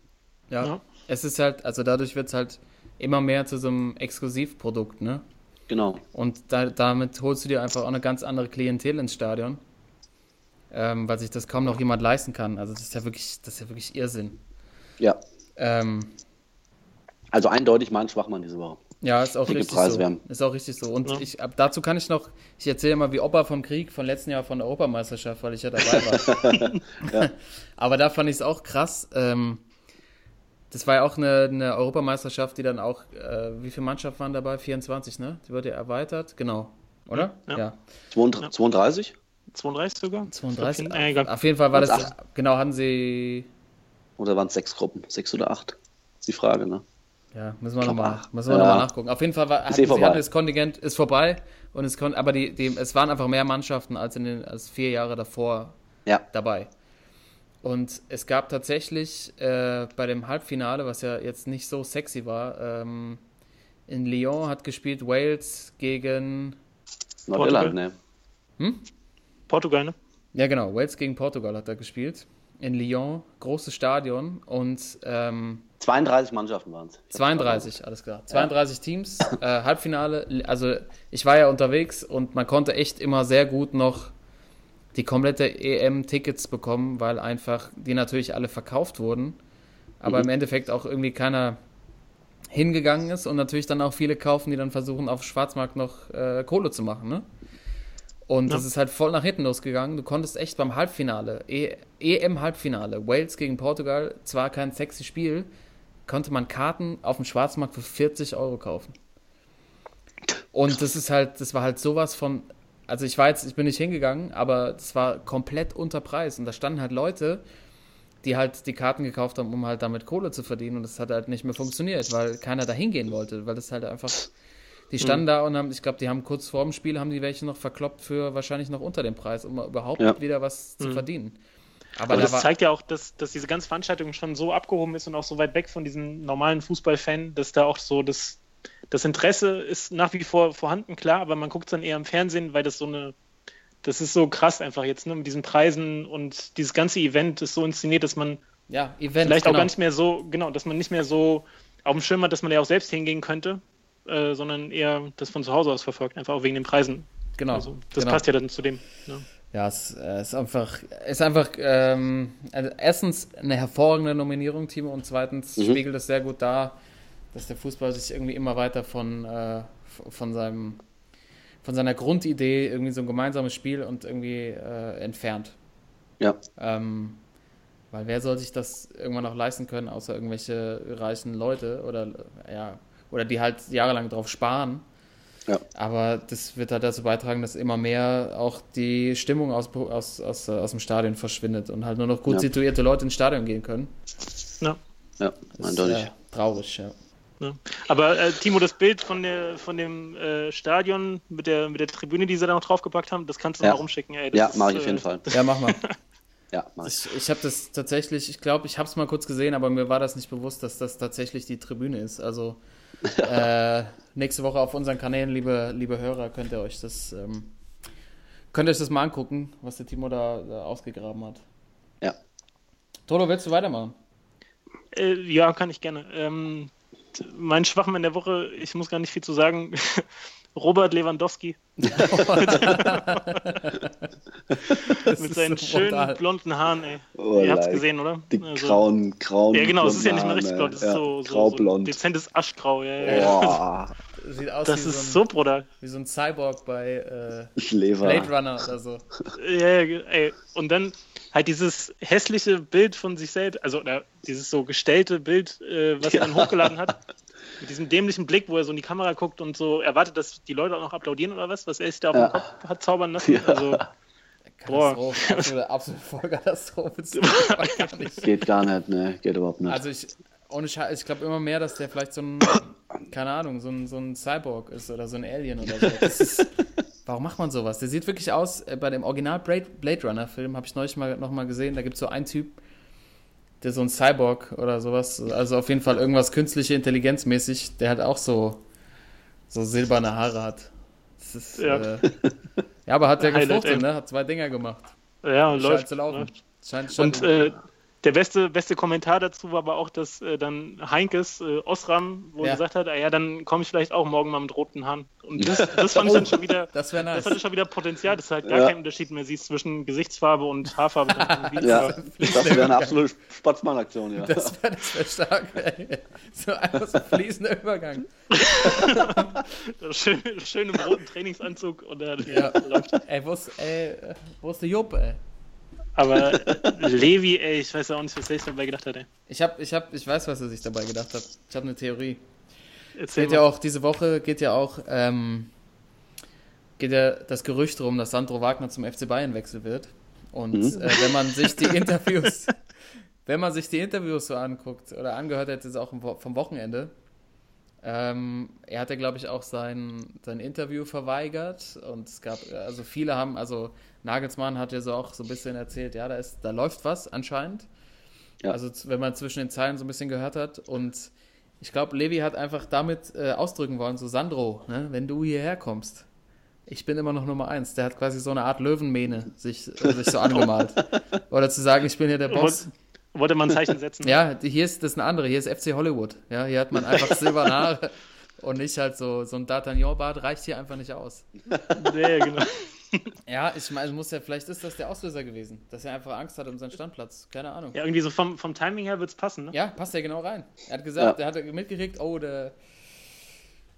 Ja. Ja. Es ist halt, also dadurch wird es halt immer mehr zu so einem Exklusivprodukt, ne? Genau. Und da, damit holst du dir einfach auch eine ganz andere Klientel ins Stadion. Ähm, weil sich das kaum noch jemand leisten kann. Also das ist ja wirklich, das ist ja wirklich Irrsinn. Ja. Ähm, Also eindeutig mein Schwachmann diese Woche. Ja, ist auch richtig so. werden. Ist auch richtig so. Und Ja. ich, ab, dazu kann ich noch, ich erzähle mal wie Opa vom Krieg von letzten Jahr von der Europameisterschaft, weil ich ja dabei war. Aber da fand ich es auch krass. Ähm, das war ja auch eine, eine Europameisterschaft, die dann auch, äh, wie viele Mannschaften waren dabei? 24, ne? Die wurde ja erweitert, genau. Oder? Ja. 32? 32? 32 sogar? 32. Ich glaub, äh, egal. Auf jeden Fall war das, Acht. genau, hatten sie, Oder waren es sechs Gruppen? Sechs oder acht? Ist die Frage, ne? Ja, müssen wir nochmal Ja. noch mal nachgucken. Auf jeden Fall war, Ist hatten, eh sie das Kontingent, ist vorbei, und es kon, aber die, die, es waren einfach mehr Mannschaften als in den, als vier Jahre davor Ja. dabei. Und es gab tatsächlich äh, bei dem Halbfinale, was ja jetzt nicht so sexy war, ähm, in Lyon hat gespielt Wales gegen, Nordirland, ne? Portugal, ne? ja genau, Wales gegen Portugal hat er gespielt. In Lyon, großes Stadion und ähm, 32 Mannschaften waren es. 32, alles klar. 32 Teams, äh, Halbfinale. Also ich war ja unterwegs und man konnte echt immer sehr gut noch die komplette EM-Tickets bekommen, weil einfach die natürlich alle verkauft wurden. Aber im Endeffekt auch irgendwie keiner hingegangen ist und natürlich dann auch viele kaufen, die dann versuchen, auf Schwarzmarkt noch äh, Kohle zu machen. Ne? Und Ja. das ist halt voll nach hinten losgegangen. Du konntest echt beim Halbfinale, e EM-Halbfinale, Wales gegen Portugal, zwar kein sexy Spiel, konnte man Karten auf dem Schwarzmarkt für 40 Euro kaufen. Und das ist halt, das war halt sowas von, also ich war jetzt, ich bin nicht hingegangen, aber das war komplett unter Preis. Und da standen halt Leute, die halt die Karten gekauft haben, um halt damit Kohle zu verdienen. Und das hat halt nicht mehr funktioniert, weil keiner da hingehen wollte, weil das halt einfach. Die standen da und haben, ich glaube, die haben kurz vor dem Spiel, haben die welche noch verkloppt für wahrscheinlich noch unter dem Preis, um überhaupt Ja. wieder was zu verdienen. Aber, Aber da das zeigt ja auch, dass, dass diese ganze Veranstaltung schon so abgehoben ist und auch so weit weg von diesem normalen Fußballfan, dass da auch so das, das Interesse ist nach wie vor vorhanden, klar, aber man guckt es dann eher im Fernsehen, weil das so eine, das ist so krass einfach jetzt, ne, mit diesen Preisen und dieses ganze Event ist so inszeniert, dass man ja, Event, vielleicht genau. auch gar nicht mehr so, genau, dass man nicht mehr so auf dem Schirm hat, dass man ja auch selbst hingehen könnte, äh, sondern eher das von zu Hause aus verfolgt, einfach auch wegen den Preisen. genau. Also das genau. passt ja dann zu dem. Ne? Ja, es äh, ist einfach, ist einfach ähm, also erstens eine hervorragende Nominierung, Timo, und zweitens Mhm. spiegelt es sehr gut dar, dass der Fußball sich irgendwie immer weiter von, äh, von seinem von seiner Grundidee irgendwie so ein gemeinsames Spiel und irgendwie äh, entfernt. Ja. Ähm, weil wer soll sich das irgendwann noch leisten können, außer irgendwelche reichen Leute oder äh, ja, oder die halt jahrelang drauf sparen. Ja. Aber das wird halt dazu beitragen, dass immer mehr auch die Stimmung aus, aus, aus, aus dem Stadion verschwindet und halt nur noch gut Ja. situierte Leute ins Stadion gehen können. Ja. Ja, Das eindeutig. ist äh, traurig, ja. Ja. Aber äh, Timo, das Bild von, der, von dem äh, Stadion mit der, mit der Tribüne, die sie da noch draufgepackt haben, das kannst du Ja. mal rumschicken. Ey. Das ja, mache ich auf äh, jeden Fall. Ja, mach mal. Ja, mach ich. Ich, ich habe das tatsächlich, ich glaube, ich habe es mal kurz gesehen, aber mir war das nicht bewusst, dass das tatsächlich die Tribüne ist. Also äh, nächste Woche auf unseren Kanälen, liebe, liebe Hörer, könnt ihr euch das ähm, könnt ihr euch das mal angucken, was der Timo da, da ausgegraben hat. Ja. Toto, willst du weitermachen? Äh, ja, kann ich gerne. Ähm, mein Schwachmann der Woche, ich muss gar nicht viel zu sagen. Robert Lewandowski mit ist seinen so schönen brutal. blonden Haaren, ey. Oh, Ihr habt's like. gesehen, oder? Die Also- grauen, grauen. Ja, genau, es ist ja nicht mehr richtig blond, es ist ja. so, so, so graublond. dezentes Aschgrau. Ja, ja, ja. Boah, Sieht aus Das wie, ist so so ein, brutal. wie so ein Cyborg bei äh. Blade Runner oder so. Ja, ja, ey. Und dann halt dieses hässliche Bild von sich selbst, also oder dieses so gestellte Bild, äh, was er dann hochgeladen hat, mit diesem dämlichen Blick, wo er so in die Kamera guckt und so erwartet, dass die Leute auch noch applaudieren oder was, was er sich da auf Ja. den Kopf hat zaubern lassen. Also, Boah. Katastrophe, absolute, absolute Vollkatastrophe. Das geht gar nicht. Geht gar nicht, ne? Geht überhaupt nicht. Also ich, ohne Scheiß, ich glaube immer mehr, dass der vielleicht so ein, keine Ahnung, so ein, so ein Cyborg ist oder so ein Alien oder so. Das ist, warum macht man sowas? Der sieht wirklich aus, äh, bei dem Original Blade, Blade Runner Film, habe ich neulich mal noch mal gesehen, da gibt es so einen Typ, der so ein Cyborg oder sowas, also auf jeden Fall irgendwas künstliche Intelligenz mäßig, der halt auch so, so silberne Haare hat. Ist, Ja. Äh, ja, aber hat der gefruchtet, ne? Hat zwei Dinger gemacht. ja, Scheint läuft. zu laufen. läuft. Scheint, scheint Und äh, der beste, beste Kommentar dazu war aber auch, dass äh, dann Heinkes äh, Osram wohl Ja. gesagt hat, ah, ja, dann komme ich vielleicht auch morgen mal mit roten Haaren. Und das, das fand ich dann schon wieder, das nice. das hatte schon wieder Potenzial, dass du halt gar Ja. keinen Unterschied mehr siehst zwischen Gesichtsfarbe und Haarfarbe. ja, das wäre eine absolute Sportsmann-Aktion, ja. Das wäre wär stark, ey. So einfach so fließender Übergang. schön, schön im roten Trainingsanzug und dann Ja. läuft. Ey, wo ist, ey, wo ist der Jupp, ey? Aber Levi, ey, ich weiß ja auch nicht, was er sich dabei gedacht hat, ey. Ich hab, ich hab, ich weiß, was er sich dabei gedacht hat. Ich habe eine Theorie. Erzähl Geht mal. ja auch, diese Woche geht ja auch, ähm, geht ja das Gerücht rum, dass Sandro Wagner zum FC Bayern wechseln wird. Und äh, wenn man sich die Interviews, wenn man sich die Interviews so anguckt oder angehört hat, jetzt auch vom Wo- vom Wochenende, ähm, er hatte, glaube ich, auch sein, sein Interview verweigert und es gab, also viele haben, also Nagelsmann hat ja so auch so ein bisschen erzählt, ja, da ist, da läuft was anscheinend. Ja. Also wenn man zwischen den Zeilen so ein bisschen gehört hat und ich glaube, Levi hat einfach damit äh, ausdrücken wollen, so Sandro, ne, wenn du hierher kommst, ich bin immer noch Nummer eins. Der hat quasi so eine Art Löwenmähne sich, äh, sich so angemalt. Oder zu sagen, ich bin hier der Boss. Wollte man ein Zeichen setzen? Ja, hier ist das eine andere, hier ist FC Hollywood. Ja, hier hat man einfach silberne Haare und nicht halt so, so ein D'Artagnan-Bart reicht hier einfach nicht aus. Ja, genau. Ja, ich meine, muss ja, vielleicht ist das der Auslöser gewesen, dass er einfach Angst hat um seinen Standplatz. Keine Ahnung. Ja, irgendwie so vom, vom Timing her wird es passen, ne? Ja, passt ja genau rein. Er hat gesagt, Ja. er hat mitgekriegt, oh, der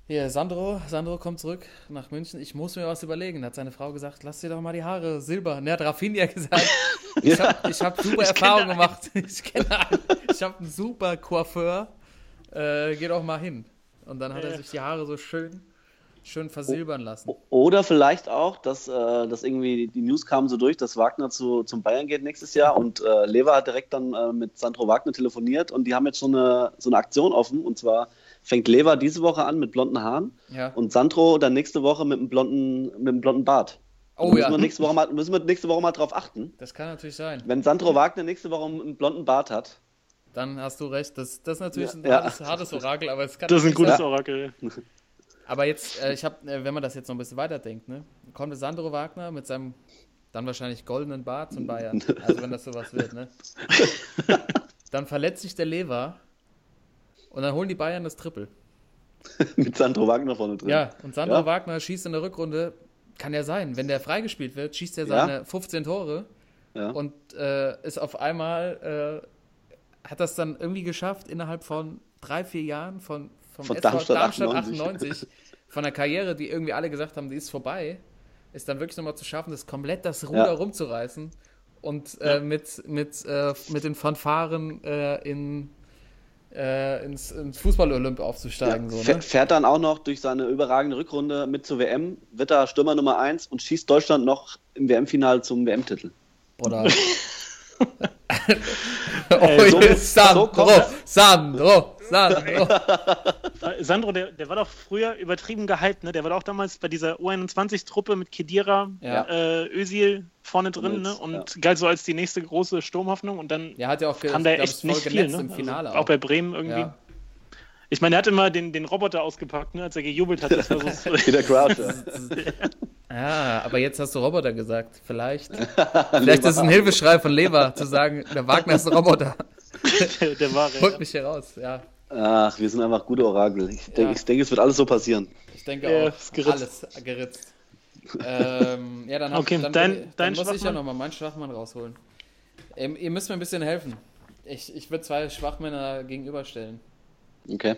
hier, Sandro, Sandro kommt zurück nach München, ich muss mir was überlegen. Da hat seine Frau gesagt, lass dir doch mal die Haare silber. Und er hat Rafinha gesagt, ich habe ich hab super Erfahrungen gemacht. Ich kenne einen. Ich habe einen super Coiffeur. Äh, geh doch mal hin. Und dann hat er sich die Haare so schön, schön versilbern lassen. Oder vielleicht auch, dass, äh, dass irgendwie die News kamen so durch, dass Wagner zu, zum Bayern geht nächstes Jahr und äh, Lever hat direkt dann äh, mit Sandro Wagner telefoniert und die haben jetzt schon eine, so eine Aktion offen und zwar fängt Lever diese Woche an mit blonden Haaren Ja. und Sandro dann nächste Woche mit einem blonden, mit einem blonden Bart. Oh müssen, ja. wir nächste Woche mal, müssen wir nächste Woche mal drauf achten. Das kann natürlich sein. Wenn Sandro Wagner nächste Woche einen blonden Bart hat, Dann hast du recht. Das, das ist natürlich Ja, ein ja. hartes, hartes Orakel, aber es kann Das ist ein gutes sein. Orakel. Aber jetzt, äh, ich habe, äh, wenn man das jetzt noch ein bisschen weiterdenkt, ne, kommt Sandro Wagner mit seinem dann wahrscheinlich goldenen Bart zum Bayern. Also wenn das sowas wird, ne? Dann verletzt sich der Lever und dann holen die Bayern das Triple. mit Sandro Wagner vorne drin. Ja, und Sandro Ja. Wagner schießt in der Rückrunde, kann ja sein, wenn der freigespielt wird, schießt er Ja. seine 15 Tore Ja. und äh, ist auf einmal, äh, hat das dann irgendwie geschafft, innerhalb von drei, vier Jahren von, vom Von SV Darmstadt Darmstadt 98. 98, von der Karriere, die irgendwie alle gesagt haben, die ist vorbei, ist dann wirklich nochmal zu schaffen, das komplett das Ruder Ja. rumzureißen und äh, mit, mit, äh, mit den Fanfaren äh, in, äh, ins, ins Fußball-Olymp aufzusteigen. Ja, so, fährt, ne? fährt dann auch noch durch seine überragende Rückrunde mit zur WM, wird da Stürmer Nummer 1 und schießt Deutschland noch im WM-Finale zum WM-Titel. Oder. oh, so- jetzt Sandro, so kommt Sandro, Sandro. Sandro, der, der war doch früher übertrieben gehypt, ne? Der war doch auch damals bei dieser U21-Truppe mit Kedira, Ja. äh, Özil vorne drin, Hummels, ne? Und galt so als die nächste große Sturmhoffnung und dann Ja, hat ja auch kam der echt ich, nicht viel, ne? im Finale also, auch bei Bremen irgendwie. Ja. Ich meine, er hat immer den, den Roboter ausgepackt, ne? Als er gejubelt hat. Das war so, Wie der Crouch. ja. Ja, aber jetzt hast du Roboter gesagt. Vielleicht. Vielleicht ist es ein Hilfeschrei von Lever, zu sagen, der Wagner ist ein Roboter. Der, der wahre. Holt Ja. mich hier raus. Ja, Ach, wir sind einfach gute Orakel. Ich denke, Ja. ich denke, es wird alles so passieren. ich denke Ja, auch. ist geritzt. Alles geritzt. ähm, ja, dann, hab, Okay, dann, dein- dann dein muss ich ja nochmal meinen Schwachmann rausholen. Ähm, ihr müsst mir ein bisschen helfen. Ich, ich würde zwei Schwachmänner gegenüberstellen. Okay.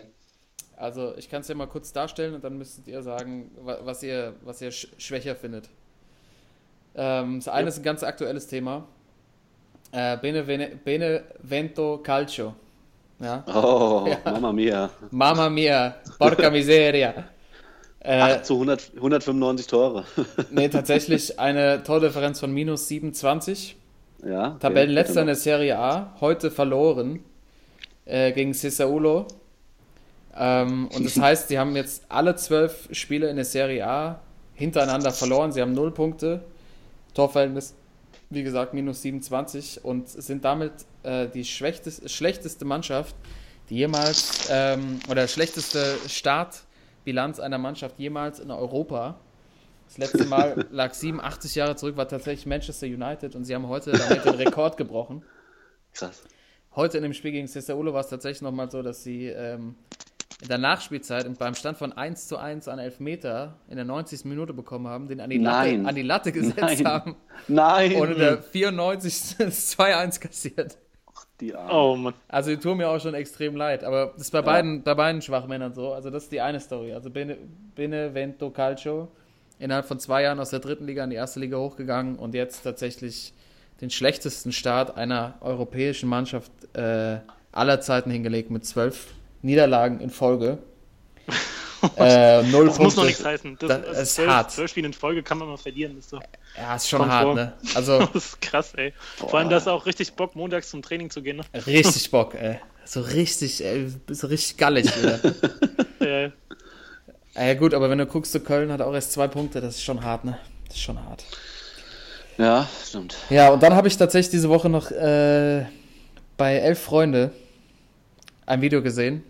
Also ich kann es ja mal kurz darstellen und dann müsstet ihr sagen, wa- was ihr, was ihr sch schwächer findet. Ähm, das eine ist ein ganz aktuelles Thema. Äh, Benevento Calcio. Ja. Oh, Ja. Mama mia. Mamma mia, porca miseria. Äh, 8 zu 100, 195 Tore. nee, tatsächlich eine Tordifferenz von minus 27. ja. okay. Tabellenletzter in der Serie A, heute verloren äh, gegen Sessaulo. Ähm, und das heißt, sie haben jetzt alle zwölf Spiele in der Serie A hintereinander verloren. Sie haben null Punkte. Torverhältnis, wie gesagt, minus 27 und sind damit äh, die schlechteste, schlechteste Mannschaft, die jemals, ähm, oder schlechteste Startbilanz einer Mannschaft jemals in Europa. Das letzte Mal lag 87 Jahre zurück, war tatsächlich Manchester United und sie haben heute damit den Rekord gebrochen. Krass. Heute in dem Spiel gegen Sesaulo war es tatsächlich nochmal so, dass sie ähm, in der Nachspielzeit und beim Stand von 1 zu 1 an Elfmeter in der 90. Minute bekommen haben, den an die Latte, Nein. an die Latte gesetzt Nein. haben Nein. und in der 94. das 2-1 kassiert. Die Arme. Oh Mann. Also die tun mir auch schon extrem leid, aber das ist bei beiden, bei beiden Schwachmännern so. Also das ist die eine Story. Also Bene, Benevento Calcio innerhalb von zwei Jahren aus der dritten Liga in die erste Liga hochgegangen und jetzt tatsächlich den schlechtesten Start einer europäischen Mannschaft äh, aller Zeiten hingelegt mit zwölf Niederlagen in Folge. äh, null Das Punkte. muss noch nichts heißen. Das, Das also ist zwölf, hart. zwölf Spiele in Folge kann man mal verlieren. Das ist, so, Ja, ist schon hart, vor. ne? Also das ist krass, ey. Vor allem, das auch richtig Bock, montags zum Training zu gehen. Ne? richtig Bock, ey. So richtig, ey, so richtig gallig wieder. Ah Ja gut, aber wenn du guckst, so Köln hat auch erst zwei Punkte, das ist schon hart, ne? Das ist schon hart. Ja, stimmt. Ja, und dann habe ich tatsächlich diese Woche noch äh, bei Elf Freunde ein Video gesehen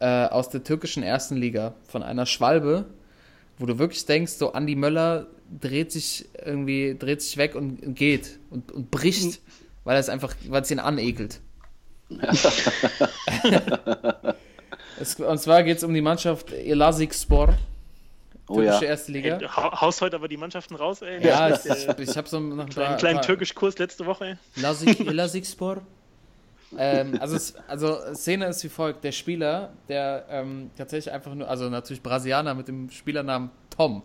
äh, aus der türkischen ersten Liga von einer Schwalbe, wo du wirklich denkst, so Andi Möller dreht sich irgendwie, dreht sich weg und, und geht und, und bricht, weil er es einfach, weil es ihn anekelt. es, und zwar geht es um die Mannschaft Elazig Spor, Oh türkische ja. erste Liga. ey, hau- haust heute aber die Mannschaften raus, ey. Ja, Mit, ich, äh, ich habe so noch ein paar, einen kleinen paar- Türkischkurs letzte Woche, ey. Lasik, Lasikspor. Ähm, also, es, also Szene ist wie folgt: Der Spieler, der ähm, tatsächlich einfach nur, also natürlich Brasilianer mit dem Spielernamen Tom.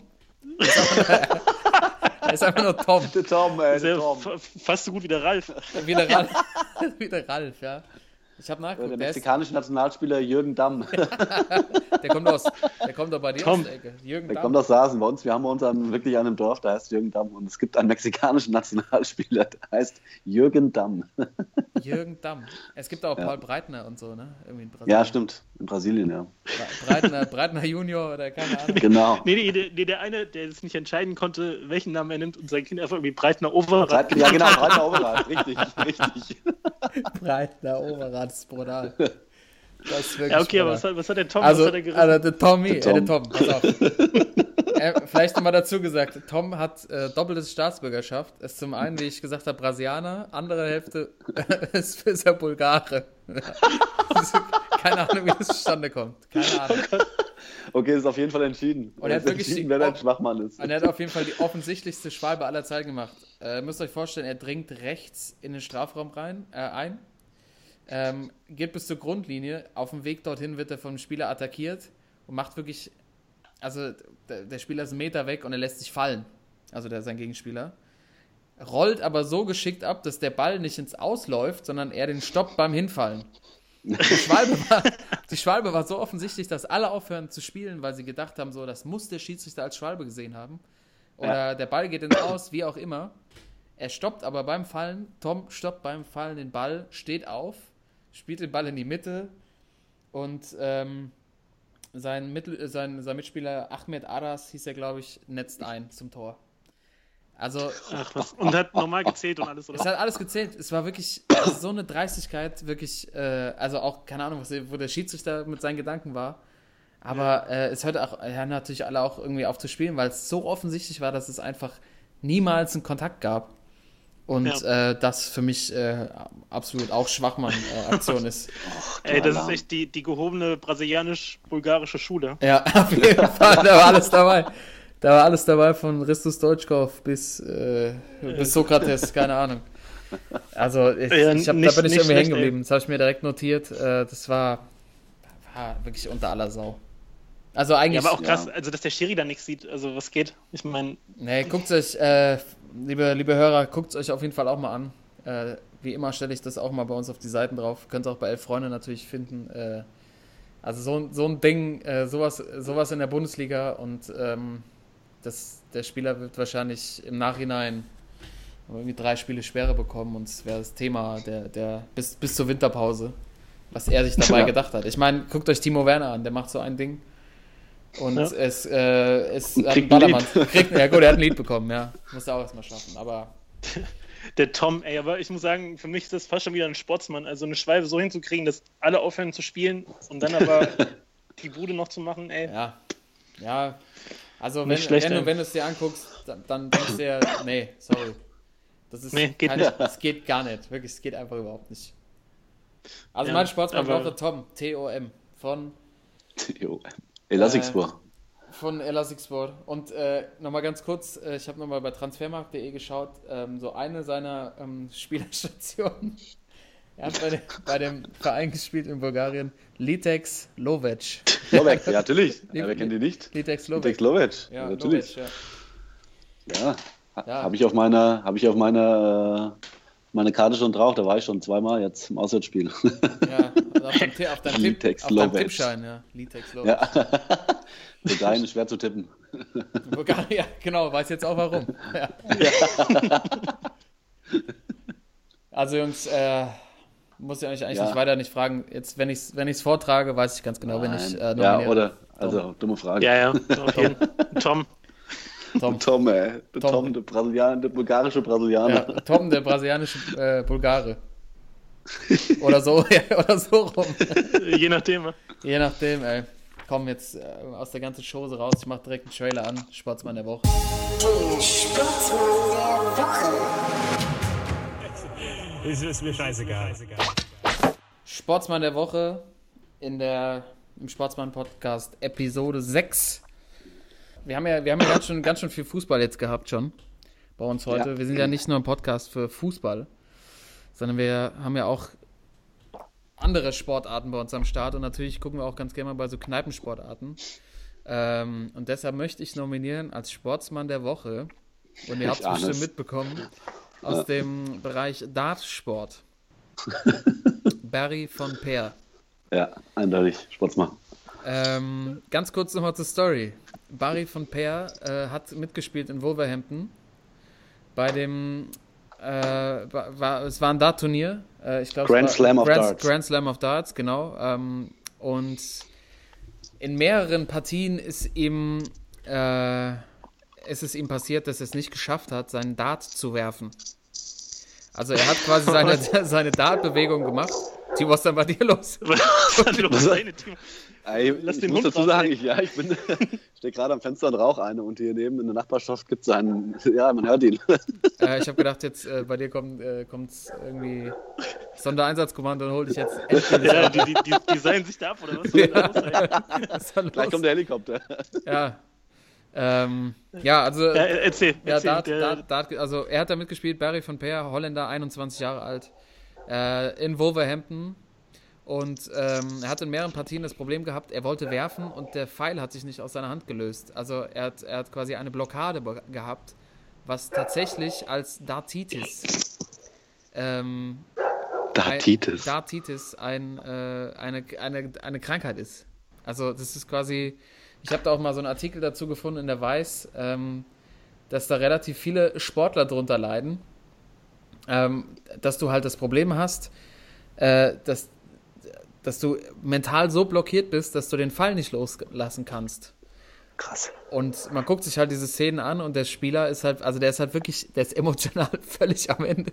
er ist einfach nur Tom. Der Tom, ey, der Tom. fa- fast so gut wie der Ralf. Wie der Ralf. wie der Ralf, ja. Ich habe Der nachgeguckt. Der, mexikanische Nationalspieler Jürgen Damm. der kommt aus, der kommt doch bei dir Tom. aus der Ecke. Jürgen Der Damm. kommt aus Sasen bei uns. Wir haben uns einen, wirklich einen im Dorf, der heißt Jürgen Damm. Und es gibt einen mexikanischen Nationalspieler, der heißt Jürgen Damm. Jürgen Damm. Es gibt auch Ja. Paul Breitner und so, ne? Irgendwie in Brasilien. Ja, stimmt. In Brasilien, ja. Bre- Breitner, Breitner Junior oder keine Ahnung. Genau. Nee, nee, der, nee, der eine, der es nicht entscheiden konnte, welchen Namen er nimmt und sein Kind einfach irgendwie Breitner Overrad. Breit, ja, genau, Breiter Oberrad. Richtig, richtig. Breitner Oberrad ist brutal. Das ist wirklich Ja, okay, aber was hat, was hat der Tom? Also, was hat er gerissen? also der Tommy, Der Tom. Äh, der Tom pass auf. äh, vielleicht nochmal dazu gesagt, Tom hat äh, doppelte Staatsbürgerschaft. Ist zum einen, wie ich gesagt habe, Brasilianer, andere Hälfte ist, ist er Bulgare. Keine Ahnung, wie das zustande kommt. Keine Ahnung. Okay, ist auf jeden Fall entschieden. Und er hat wirklich entschieden, wer dein Schwachmann ist. Und er hat auf jeden Fall die offensichtlichste Schwalbe aller Zeiten gemacht. Äh, müsst euch vorstellen, er dringt rechts in den Strafraum rein, äh, ein, ähm, geht bis zur Grundlinie. Auf dem Weg dorthin wird er vom Spieler attackiert und macht wirklich, also der, der Spieler ist einen Meter weg und er lässt sich fallen. Also der sein Gegenspieler. Rollt aber so geschickt ab, dass der Ball nicht ins Ausläuft, sondern er den stoppt beim Hinfallen. Die Schwalbe, war, die Schwalbe war so offensichtlich, dass alle aufhören zu spielen, weil sie gedacht haben, so, das muss der Schiedsrichter als Schwalbe gesehen haben. Oder der Ball geht ins Aus, wie auch immer. Er stoppt aber beim Fallen, Tom stoppt beim Fallen den Ball, steht auf, spielt den Ball in die Mitte und ähm, sein, Mittel, sein, sein Mitspieler Ahmed Aras, hieß er, glaube ich, netzt ein zum Tor. Also, Ach, was. Und hat normal gezählt und alles, oder? es hat alles gezählt. Es war wirklich so eine Dreistigkeit, wirklich, äh, also auch, keine Ahnung, was, wo der Schiedsrichter mit seinen Gedanken war. Aber äh, es hörte auch, ja, natürlich alle auch irgendwie auf zu spielen, weil es so offensichtlich war, dass es einfach niemals einen Kontakt gab. Und Ja. äh, das für mich äh, absolut auch Schwachmann-Aktion ist. Ey, das ist Alarm. echt die, die gehobene brasilianisch-bulgarische Schule. Ja, auf jeden Fall, da war alles dabei. Da war alles dabei von Ristus Deutschkopf bis, äh, bis Sokrates, keine Ahnung. Also ich, Ja, ich hab, da nicht- bin ich nicht irgendwie hängen geblieben. Das habe ich mir direkt notiert. Äh, das war, war wirklich unter aller Sau. Also Ja, eigentlich, aber auch krass, Ja. also dass der Schiri da nichts sieht, also was geht? Ich meine, nee, guckt euch, äh, liebe, liebe Hörer, guckt euch auf jeden Fall auch mal an. Äh, wie immer stelle ich das auch mal bei uns auf die Seiten drauf. Könnt ihr auch bei Elf Freunde natürlich finden. Äh, also so, ein- so ein Ding, äh, sowas, sowas in der Bundesliga und ähm, das, der Spieler wird wahrscheinlich im Nachhinein irgendwie drei Spiele Sperre bekommen und es wäre das Thema der, der bis, bis zur Winterpause, was er sich dabei Ja. gedacht hat. Ich meine, guckt euch Timo Werner an, der macht so ein Ding. Und Ja. es, äh, es hat kriegt einen ein Ballermann. Kriegt, ja gut, er hat ein Lied bekommen, ja. Muss er auch erstmal schaffen. Aber der Tom, ey, aber ich muss sagen, für mich ist das fast schon wieder ein Sportsmann. Also eine Schwalbe so hinzukriegen, dass alle aufhören zu spielen und dann aber die Bude noch zu machen, ey. ja. Ja. Also wenn, Nicht schlecht, wenn, du, wenn du es dir anguckst, dann, dann denkst du dir, nee, sorry. Das ist Nee, geht kein, nicht. Es geht gar nicht. Wirklich, es geht einfach überhaupt nicht. Also Ja, mein Sportsmann der Tom, T-O-M, von Jo. Elasikspor. Von Elasiksport. Und äh, nochmal ganz kurz, äh, ich habe nochmal bei transfermarkt.de geschaut, ähm, so eine seiner ähm, Spielerstationen. Er hat bei, dem- bei dem Verein gespielt in Bulgarien, Litex Lovec. Lovec, ja, natürlich. Ja, wer kennt die nicht? Litex Lovec. Dex Lovec. Ja, Ja, natürlich. Lovec, ja. Ja. Ja. Habe ich auf meiner, habe ich auf meiner, meine Karte schon drauf. Da war ich schon zweimal jetzt im Auswärtsspiel. Ja, also auf deinem, auf deinem, Tipp, Litex auf deinem. Tippschein, ja. Litex Lovec. ja. Für deinen schwer zu tippen. Bulgarien, ja, genau, weiß jetzt auch warum. Ja. Also Jungs, äh, muss ich euch eigentlich Ja. nicht weiter nicht fragen. Jetzt, wenn ich es wenn ich's vortrage, weiß ich ganz genau, wenn ich äh, Nein. ja, oder? Also, dumme Frage. Ja, ja, jeden Tom. Tom. Tom, ey. Der Tom. Tom, der Brasilianer, der bulgarische Brasilianer. Ja, Tom, der brasilianische äh, Bulgare. Oder so, ja, oder so rum. Je nachdem. Je nachdem, ey. Komm jetzt äh, aus der ganzen Chose raus. Ich mach direkt einen Trailer an. Sportsmann der Woche. Sportsmann der Woche. Ist, ist mir scheißegal. Sportsmann der Woche in der, im Sportsmann-Podcast Episode 6. Wir haben ja, wir haben ja ganz, schön, ganz schön viel Fußball jetzt gehabt schon bei uns heute. Ja. Wir sind ja nicht nur ein Podcast für Fußball, sondern wir haben ja auch andere Sportarten bei uns am Start und natürlich gucken wir auch ganz gerne mal bei so Kneipensportarten. Ähm, und deshalb möchte ich nominieren als Sportsmann der Woche, und ihr habt es bestimmt es. mitbekommen, aus dem Bereich Dartsport. Barry von Peer. Ja, eindeutig. Sportsmann. Ähm, ganz kurz nochmal zur Story. Barry von Peer äh, hat mitgespielt in Wolverhampton bei dem äh, war, es war ein Dart-Turnier. Äh, ich glaube, Grand Slam of Grand, Darts. Grand Slam of Darts, genau. Ähm, und in mehreren Partien ist ihm äh, ist es ihm passiert, dass er es nicht geschafft hat, seinen Dart zu werfen. Also er hat quasi seine, seine Dart-Bewegung gemacht. Timo, was ist dann bei dir los? Los Team? Ey, Lass ich den muss Hund dazu sagen, ich, ja, ich bin, stehe gerade am Fenster und rauche eine und hier neben in der Nachbarschaft gibt es einen, ja, man hört ihn. Äh, ich habe gedacht, jetzt äh, bei dir kommt äh, kommt's irgendwie Sondereinsatzkommando und hol dich jetzt endgültig Ja, die, die, die, die seilen sich da ab, oder was? Was ist da los, ey? Was ist? Gleich kommt der Helikopter. Ja. Ähm, ja, also Ja, erzähl, Ja, erzähl. Dart, Dart, Dart, also er hat da mitgespielt, Barry von Peer, Holländer, 21 Jahre alt, äh, in Wolverhampton. Und ähm, er hat in mehreren Partien das Problem gehabt, er wollte werfen und der Pfeil hat sich nicht aus seiner Hand gelöst. Also er hat, er hat quasi eine Blockade gehabt, was tatsächlich als Dartitis, ähm, Dartitis. Ein, Dartitis ein, äh, eine, eine, eine Krankheit ist. Also das ist quasi, ich habe da auch mal so einen Artikel dazu gefunden in der Weiß, ähm, dass da relativ viele Sportler drunter leiden, ähm, dass du halt das Problem hast, äh, dass, dass du mental so blockiert bist, dass du den Fall nicht loslassen kannst. Krass. Und man guckt sich halt diese Szenen an und der Spieler ist halt, also der ist halt wirklich, der ist emotional völlig am Ende.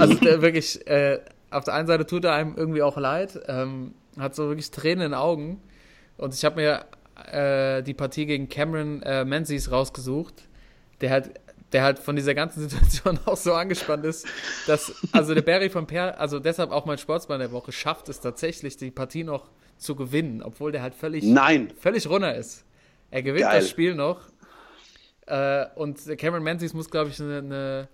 Also der wirklich, äh, auf der einen Seite tut er einem irgendwie auch leid, ähm, hat so wirklich Tränen in den Augen Und ich habe mir äh, die Partie gegen Cameron äh, Menzies rausgesucht, der halt, der halt von dieser ganzen Situation auch so angespannt ist, dass, also der Barry von Per, also deshalb auch mein Sportsmann der Woche, schafft es tatsächlich, die Partie noch zu gewinnen, obwohl der halt völlig, Nein. völlig runter ist. Er gewinnt Geil. das Spiel noch. Äh, und Cameron Menzies muss, glaube ich, eine, eine,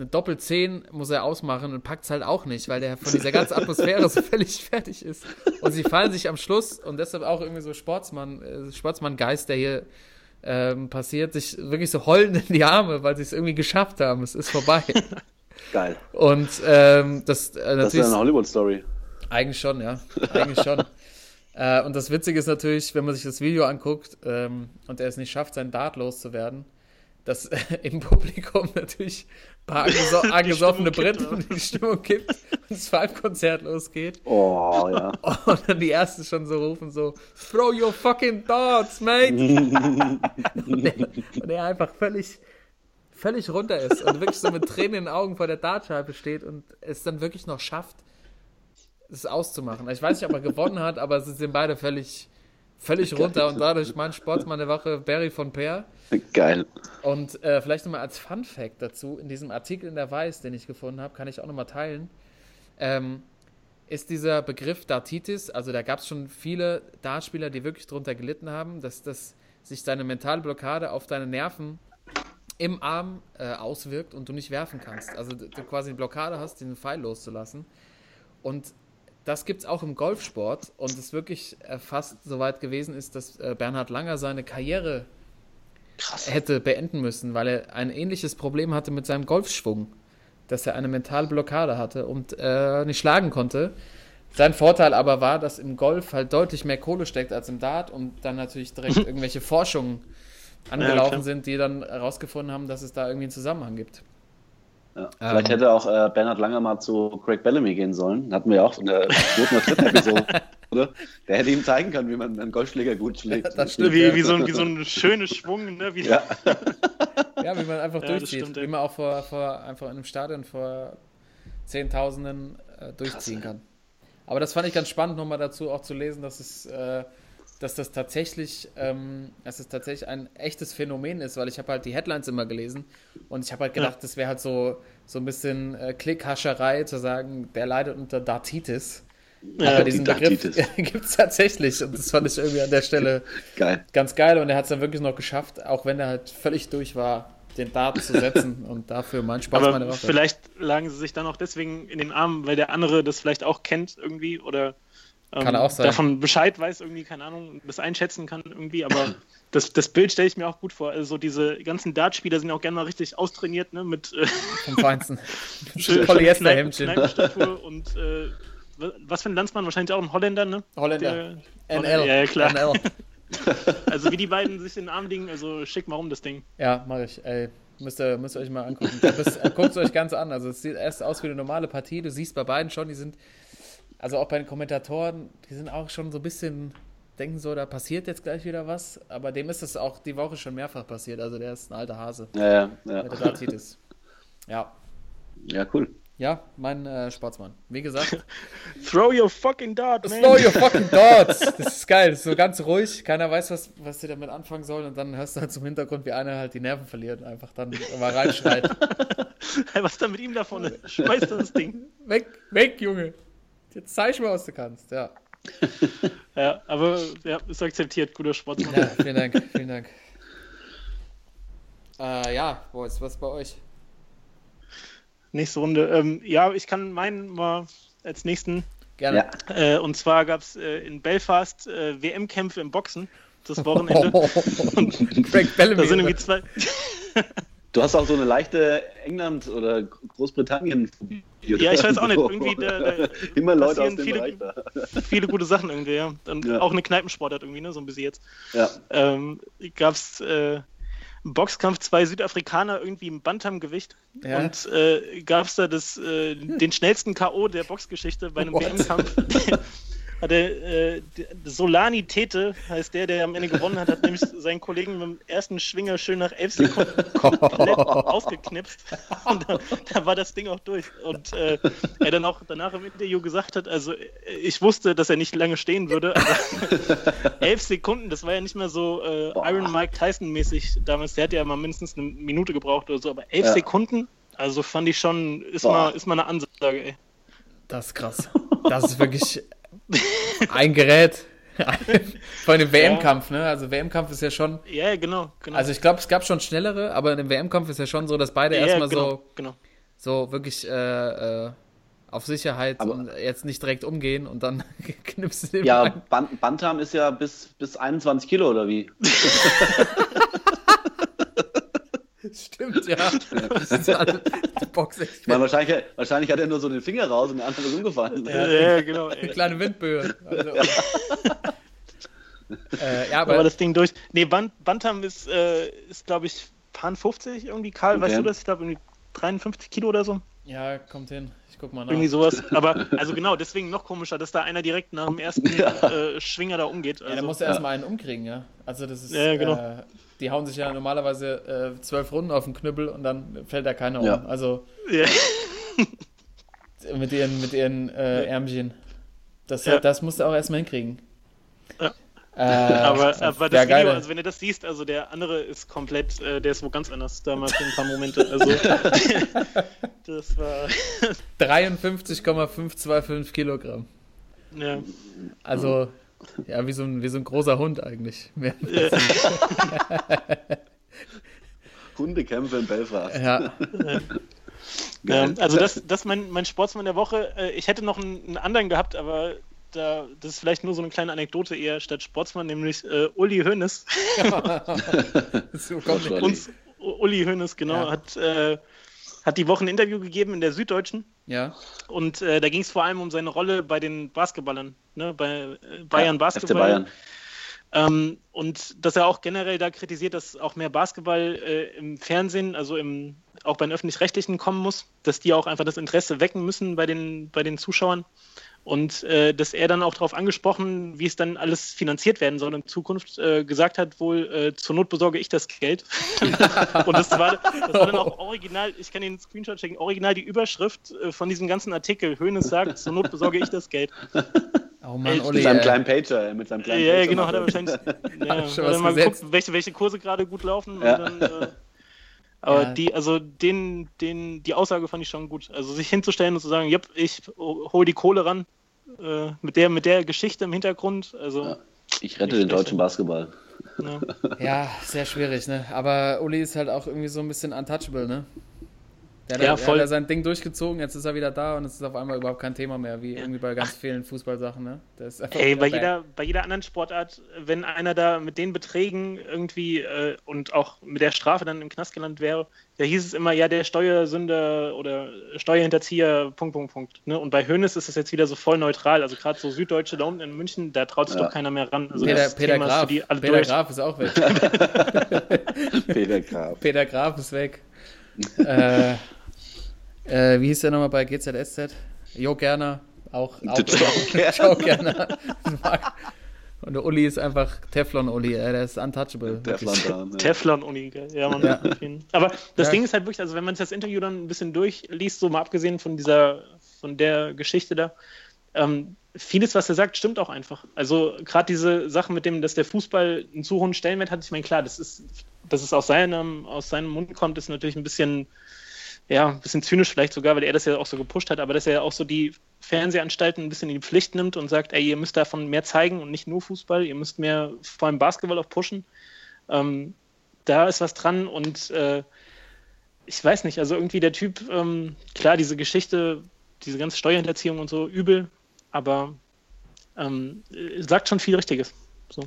eine Doppel-10 muss er ausmachen und packt es halt auch nicht, weil der von dieser ganzen Atmosphäre so völlig fertig ist. Und sie fallen sich am Schluss und deshalb auch irgendwie so Sportsmann, äh, Sportsmann-Geist, der hier ähm, passiert, sich wirklich so heulend in die Arme, weil sie es irgendwie geschafft haben. Es ist vorbei. Geil. Und ähm, das äh, Das ist eine Hollywood-Story. Eigentlich schon, ja. Eigentlich schon. äh, und das Witzige ist natürlich, wenn man sich das Video anguckt ähm, und er es nicht schafft, seinen Dart loszuwerden, dass äh, im Publikum natürlich paar angeso angesoffene Briten die Stimmung kippt und das Five-Konzert losgeht. Oh, ja. Und dann die Ersten schon so rufen so, throw your fucking darts, mate. und, er, und er einfach völlig, völlig runter ist und wirklich so mit Tränen in den Augen vor der Dartscheibe steht und es dann wirklich noch schafft, es auszumachen. Ich weiß nicht, ob er gewonnen hat, aber sie sind beide völlig, völlig runter und dadurch mein Sportsmann der Wache, Barry von Peer. Geil. Und äh, vielleicht nochmal als Fun Fact dazu, in diesem Artikel in der Weiß, den ich gefunden habe, kann ich auch nochmal teilen, ähm, ist dieser Begriff Dartitis, also da gab es schon viele Dartspieler, die wirklich darunter gelitten haben, dass das sich deine mentale Blockade auf deine Nerven im Arm äh, auswirkt und du nicht werfen kannst. Also du quasi eine Blockade hast, diesen Pfeil loszulassen. Und das gibt es auch im Golfsport und es wirklich äh, fast so weit gewesen ist, dass äh, Bernhard Langer seine Karriere hätte beenden müssen, weil er ein ähnliches Problem hatte mit seinem Golfschwung, dass er eine mentale Blockade hatte und äh, nicht schlagen konnte. Sein Vorteil aber war, dass im Golf halt deutlich mehr Kohle steckt als im Dart und dann natürlich direkt irgendwelche Forschungen angelaufen klar. sind, die dann herausgefunden haben, dass es da irgendwie einen Zusammenhang gibt. Ja. Vielleicht Ähm. hätte auch äh, Bernhard Langer mal zu Craig Bellamy gehen sollen. Hatten wir ja auch in der zweiten oder dritten Episode. Oder? Der hätte ihm zeigen können, wie man einen Golfschläger gut schlägt. Das stimmt. Wie, ja. wie, so, ein- wie so ein schöner Schwung, ne? Wie, Ja. Ja, wie man einfach Ja, durchzieht. stimmt, ja. wie man auch vor, vor, einfach in einem Stadion vor Zehntausenden äh, durchziehen kann. Aber das fand ich ganz spannend, nochmal dazu auch zu lesen, dass es, äh, dass das tatsächlich, ähm, dass es tatsächlich ein echtes Phänomen ist, weil ich habe halt die Headlines immer gelesen und ich habe halt gedacht, das wäre halt so, so ein bisschen äh, Klickhascherei zu sagen, der leidet unter Dartitis. Ja, Aber diesen die Begriff gibt es tatsächlich und das fand ich irgendwie an der Stelle Geil. ganz geil und er hat es dann wirklich noch geschafft, auch wenn er halt völlig durch war, den Dart zu setzen und dafür mein Spaß meine aber Waffe. vielleicht lagen sie sich dann auch deswegen in den Armen, weil der andere das vielleicht auch kennt irgendwie oder ähm, Kann auch sein. davon Bescheid weiß, irgendwie, keine Ahnung, das einschätzen kann irgendwie, aber das, das Bild stelle ich mir auch gut vor. Also diese ganzen Dartspieler sind auch gerne mal richtig austrainiert, ne, mit äh, Vom Feinsten. Polyesterhemdchen. Und äh, was für ein Landsmann, wahrscheinlich auch ein Holländer, ne? Holländer. Der, NL. Ja, ja, klar. NL. Also wie die beiden sich in den Arm liegen, also schick mal rum das Ding. Ja, mache ich. Ey, müsst ihr, müsst ihr euch mal angucken. Guckt es euch ganz an. Also es sieht erst aus wie eine normale Partie. Du siehst bei beiden schon, die sind, also auch bei den Kommentatoren, die sind auch schon so ein bisschen, denken so, da passiert jetzt gleich wieder was. Aber dem ist es auch die Woche schon mehrfach passiert. Also der ist ein alter Hase. Ja, ja, ja. Mit der. Ja. ja, cool. Ja, mein äh, Sportsmann. Wie gesagt, Throw your fucking dart, man. Slow your fucking darts. Das ist geil. Das ist so ganz ruhig. Keiner weiß, was, was sie damit anfangen sollen. Und dann hörst du halt zum Hintergrund, wie einer halt die Nerven verliert und einfach dann mal reinschreit. Hey, was ist denn mit ihm da vorne? Schmeiß das Ding. weg, weg, Junge. Jetzt zeig mal, was du kannst. Ja. Ja, aber ja, ist akzeptiert, guter Sportsmann. ja vielen Dank. Vielen Dank. Äh, ja, Boys, was bei euch? Nächste Runde. Ähm, ja, ich kann meinen mal als nächsten. Gerne. Äh, und zwar gab es äh, in Belfast äh, WM-Kämpfe im Boxen das Wochenende. Craig Bellamy. Da sind irgendwie zwei. Du hast auch so eine leichte England- oder Großbritannien. Ja, ich weiß auch nicht, irgendwie da- da Immer Leute aus passieren dem viele- Bereich da. viele gute Sachen irgendwie, ja. Und Ja. auch eine Kneipensportart irgendwie, ne? So ein bisschen jetzt. Ja. Ähm, gab es äh, im Boxkampf zwei Südafrikaner irgendwie im Bantamgewicht Ja. und äh, gab es da das, äh, den schnellsten K.O. der Boxgeschichte bei einem? WM-Kampf. hat er, äh, Solani Tete heißt der, der am Ende gewonnen hat, hat nämlich seinen Kollegen mit dem ersten Schwinger schön nach elf Sekunden komplett ausgeknipst. Und da, da war das Ding auch durch. Und äh, er dann auch danach im Interview gesagt hat, also äh, ich wusste, dass er nicht lange stehen würde, aber elf Sekunden, das war ja nicht mehr so äh, Iron Mike Tyson mäßig damals. Der hat ja mal mindestens eine Minute gebraucht oder so, aber elf Ja. Sekunden, also fand ich schon, ist Boah. mal, ist mal eine Ansage, ey. Das ist krass. Das ist wirklich ein Gerät. Vor allem im WM-Kampf, ne? Also WM-Kampf ist ja schon. Ja, genau, genau. Also ich glaube, es gab schon schnellere, aber im WM-Kampf ist ja schon so, dass beide ja, erstmal genau, so, genau. so wirklich äh, äh, auf Sicherheit Aber- und jetzt nicht direkt umgehen und dann knippst du den Ja. Ban Bantam ist ja bis, bis 21 Kilo oder wie? Stimmt, ja. Ich meine, wahrscheinlich, wahrscheinlich hat er nur so den Finger raus und der andere ist umgefallen. Ja, ja, genau. eine Ey. kleine Windböe. Also, äh, ja, Aber aber das Ding durch. Nee, Ban Bantam ist, äh, ist glaube ich, Pan 50 irgendwie. Karl, Okay. weißt du das? Ich glaube, irgendwie 53 Kilo oder so. ja, kommt hin. Ich guck mal nach. Irgendwie sowas. Aber, also genau, deswegen noch komischer, dass da einer direkt nach dem ersten äh, Schwinger da umgeht. Ja, da Also, musst du erstmal einen umkriegen, ja. Also das ist, Ja, genau. Die hauen sich ja normalerweise äh, zwölf Runden auf den Knüppel und dann fällt da keiner Ja. um. Also ja. mit ihren, mit ihren äh, Ärmchen. Das, Ja. das musst du auch erstmal hinkriegen. Ja. Äh, aber, aber das Video, geil. also wenn du das siehst, also der andere ist komplett, äh, der ist wo ganz anders. Da mal für ein paar Momente. Also, das war. 53,525 Kilogramm. Ja. Also, ja, wie so ein, wie so ein großer Hund eigentlich. Hundekämpfe in Belfast. Ja, Ja, also das, das ist mein, mein Sportsmann der Woche. Äh, Ich hätte noch einen, einen anderen gehabt, aber da, das ist vielleicht nur so eine kleine Anekdote eher statt Sportsmann, nämlich äh, Uli Hoeneß. so. Uns, Uli Hoeneß, genau, Ja. hat, äh, hat die Woche ein Interview gegeben in der Süddeutschen. Ja, Und äh, da ging es vor allem um seine Rolle bei den Basketballern, ne, bei äh, Bayern FC Basketball. Bayern. Ähm, und dass er auch generell da kritisiert, dass auch mehr Basketball äh, im Fernsehen, also im, auch bei den Öffentlich-Rechtlichen kommen muss, dass die auch einfach das Interesse wecken müssen bei den, bei den Zuschauern. Und äh, dass er dann auch darauf angesprochen, wie es dann alles finanziert werden soll in Zukunft, äh, gesagt hat, wohl äh, zur Not besorge ich das Geld. und das war, das war dann auch original, ich kann den Screenshot schicken, original die Überschrift äh, von diesem ganzen Artikel. Hönes sagt, zur Not besorge ich das Geld. oh Mann, Ey, Uli. Mit seinem äh, kleinen Pager. Mit seinem kleinen Ja, ja, Pager genau, hat er wahrscheinlich ja, Hat schon hat was er mal geguckt, welche, welche Kurse gerade gut laufen. Ja. Und dann, äh, aber Ja. die, also den, den, die Aussage fand ich schon gut. Also sich hinzustellen und zu sagen, yep, ich hole die Kohle ran, äh, mit der, mit der Geschichte im Hintergrund. Also Ja. Ich rette den schlecht, deutschen. Basketball. ja. Ja, sehr schwierig, ne? Aber Uli ist halt auch irgendwie so ein bisschen untouchable, ne? Der hat, Ja, ja, voll. hat er sein Ding durchgezogen, jetzt ist er wieder da und es ist auf einmal überhaupt kein Thema mehr, wie irgendwie bei ganz vielen Fußballsachen, ne? Ey, bei jeder, bei jeder anderen Sportart, wenn einer da mit den Beträgen irgendwie äh, und auch mit der Strafe dann im Knast gelandet wäre, da hieß es immer, ja, der Steuersünder oder Steuerhinterzieher, Punkt, Punkt, Punkt. Ne? Und bei Hönes ist es jetzt wieder so voll neutral. Also gerade so Süddeutsche da unten in München, da traut sich Ja. doch keiner mehr ran. Also Peter, das Peter Thema ist für Graf. die alle Peter. Graf ist auch weg. Peter Graf. Peter Graf ist weg. äh, äh, wie hieß der nochmal bei GZSZ? Jo Gerner, auch. auch Joe Gerner. Und der Uli ist einfach Teflon-Uli, der ist untouchable. Teflon. Ne? Teflon-Uni, gell? ja, man. Ja. Aber das Ja. Ding ist halt wirklich, also wenn man sich das Interview dann ein bisschen durchliest, so mal abgesehen von dieser, von der Geschichte da, ähm, vieles, was er sagt, stimmt auch einfach. Also gerade diese Sache mit dem, dass der Fußball einen zu hohen Stellenwert hat, ich meine, klar, das ist, dass es aus seinem, aus seinem Mund kommt, ist natürlich ein bisschen, ja, ein bisschen zynisch vielleicht sogar, weil er das ja auch so gepusht hat, aber dass er auch so die Fernsehanstalten ein bisschen in die Pflicht nimmt und sagt, ey, ihr müsst davon mehr zeigen und nicht nur Fußball, ihr müsst mehr vor allem Basketball auch pushen. Ähm, da ist was dran und äh, ich weiß nicht, also irgendwie der Typ, ähm, klar, diese Geschichte, diese ganze Steuerhinterziehung und so, übel, aber ähm, äh, sagt schon viel Richtiges. So.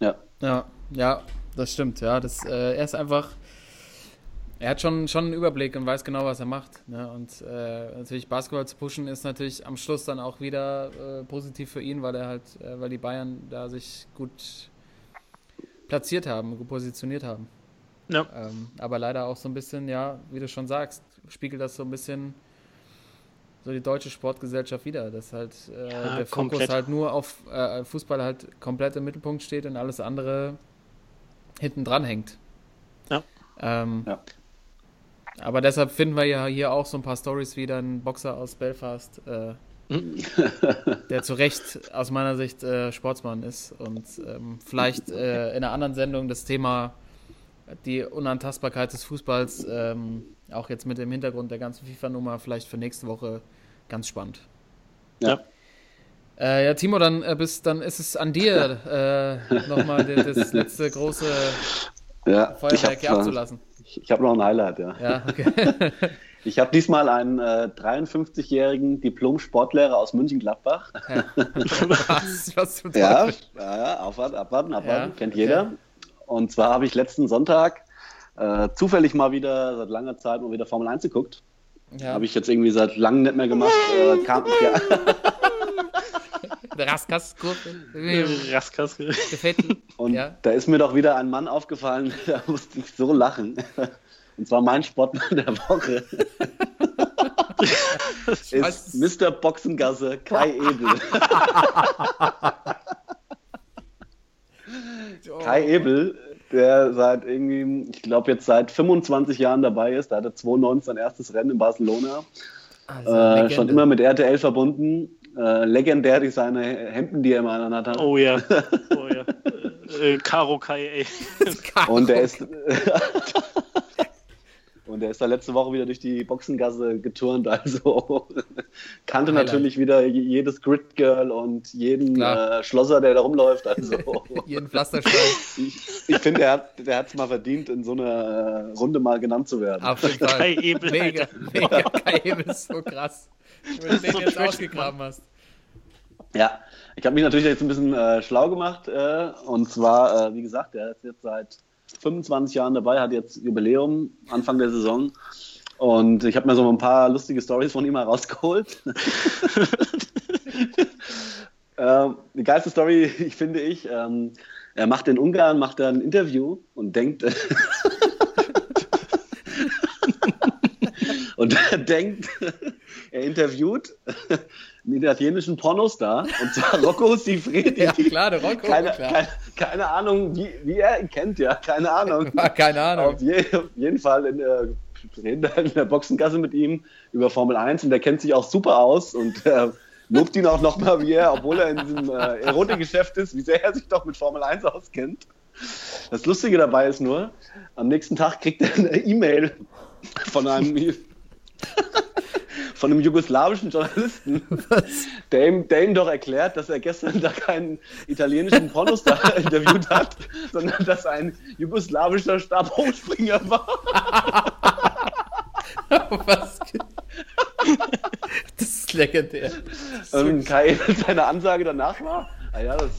Ja. Ja, ja, das stimmt. Ja, das, äh, er ist einfach. Er hat schon, schon einen Überblick und weiß genau, was er macht. Ne? Und äh, natürlich Basketball zu pushen ist natürlich am Schluss dann auch wieder äh, positiv für ihn, weil er halt, äh, weil die Bayern da sich gut platziert haben, gut positioniert haben. Ja. Ähm, aber leider auch so ein bisschen, ja, wie du schon sagst, spiegelt das so ein bisschen so die deutsche Sportgesellschaft wieder, dass halt äh, Ja, der Fokus komplett. halt nur auf äh, Fußball halt komplett im Mittelpunkt steht und alles andere hinten dran hängt. Ja. Ähm, Ja. Aber deshalb finden wir ja hier auch so ein paar Stories wie ein Boxer aus Belfast, äh, der zu Recht aus meiner Sicht äh, Sportsmann ist und ähm, vielleicht äh, in einer anderen Sendung das Thema die Unantastbarkeit des Fußballs ähm, auch jetzt mit dem Hintergrund der ganzen FIFA-Nummer vielleicht für nächste Woche ganz spannend. Ja. Äh, ja, Timo, dann, äh, bis, dann ist es an dir, äh, nochmal das, letzte große Ja, Feuerwerk hier abzulassen. Ich, ich hab noch ein Highlight, ja. Ja, okay. Ich habe diesmal einen äh, 53-jährigen Diplom-Sportlehrer aus München-Gladbach. was, was zum Ja, Teufel? ja, ja, aufwarten, abwarten, abwarten, Ja, kennt okay. jeder. Und zwar habe ich letzten Sonntag äh, zufällig mal wieder, seit langer Zeit mal wieder Formel 1 geguckt. Ja. Habe ich jetzt irgendwie seit langem nicht mehr gemacht. Äh, kam, ja, Raskas-Kurve. Raskas. Gefällt mir. und Ja. da ist mir doch wieder ein Mann aufgefallen, da musste ich so lachen. Und zwar mein Sportmann der Woche weiß- ist Mr. Boxengasse Kai Ebel. Kai Ebel, der seit irgendwie, ich glaube jetzt seit 25 Jahren dabei ist, da hatte 2019 sein erstes Rennen in Barcelona. Also, Äh, schon immer mit RTL verbunden. Äh, legendär durch seine Hemden, die er immer an hat. Oh ja. Oh ja. Äh, äh, Karo Kai, ey. Und der ist. Und der ist da letzte Woche wieder durch die Boxengasse geturnt, also kannte Highlight. natürlich wieder je- jedes Grid Girl und jeden äh, Schlosser, der da rumläuft. Also Jeden Pflasterstein. ich, ich finde, er hat der es mal verdient, in so einer Runde mal genannt zu werden. Auf jeden Fall. Kai Ebel, Mega, mega Kai Ebel ist so krass. Wenn du den so jetzt ausgegraben hast. Ja, ich habe mich natürlich jetzt ein bisschen äh, schlau gemacht. Äh, und zwar, äh, wie gesagt, der ist jetzt seit 25 Jahren dabei, hat jetzt Jubiläum Anfang der Saison. Und ich habe mir so ein paar lustige Stories von ihm mal rausgeholt. ähm, die geilste Story, ich finde ich, ähm, er macht in Ungarn macht er ein Interview und denkt und er denkt, er interviewt einen italienischen Pornostar und zwar Rocco Sifredi. Ja, klar, der Rocco, keine, klar. keine, keine Ahnung, wie, wie er ihn kennt, ja, keine Ahnung. Keine Ahnung. Auf, je, auf jeden Fall in der, in der Boxengasse mit ihm über Formel 1 und der kennt sich auch super aus und äh, lobt ihn auch nochmal, wie er, obwohl er in diesem äh, Erotikgeschäft ist, wie sehr er sich doch mit Formel 1 auskennt. Das Lustige dabei ist nur, am nächsten Tag kriegt er eine E-Mail von einem, von einem jugoslawischen Journalisten, der ihm, der ihm doch erklärt, dass er gestern da keinen italienischen Pornostar interviewt hat, sondern dass ein jugoslawischer Stabhochspringer war. Was? Das ist legendär. Und Kai, seine Ansage danach war, ah ja, das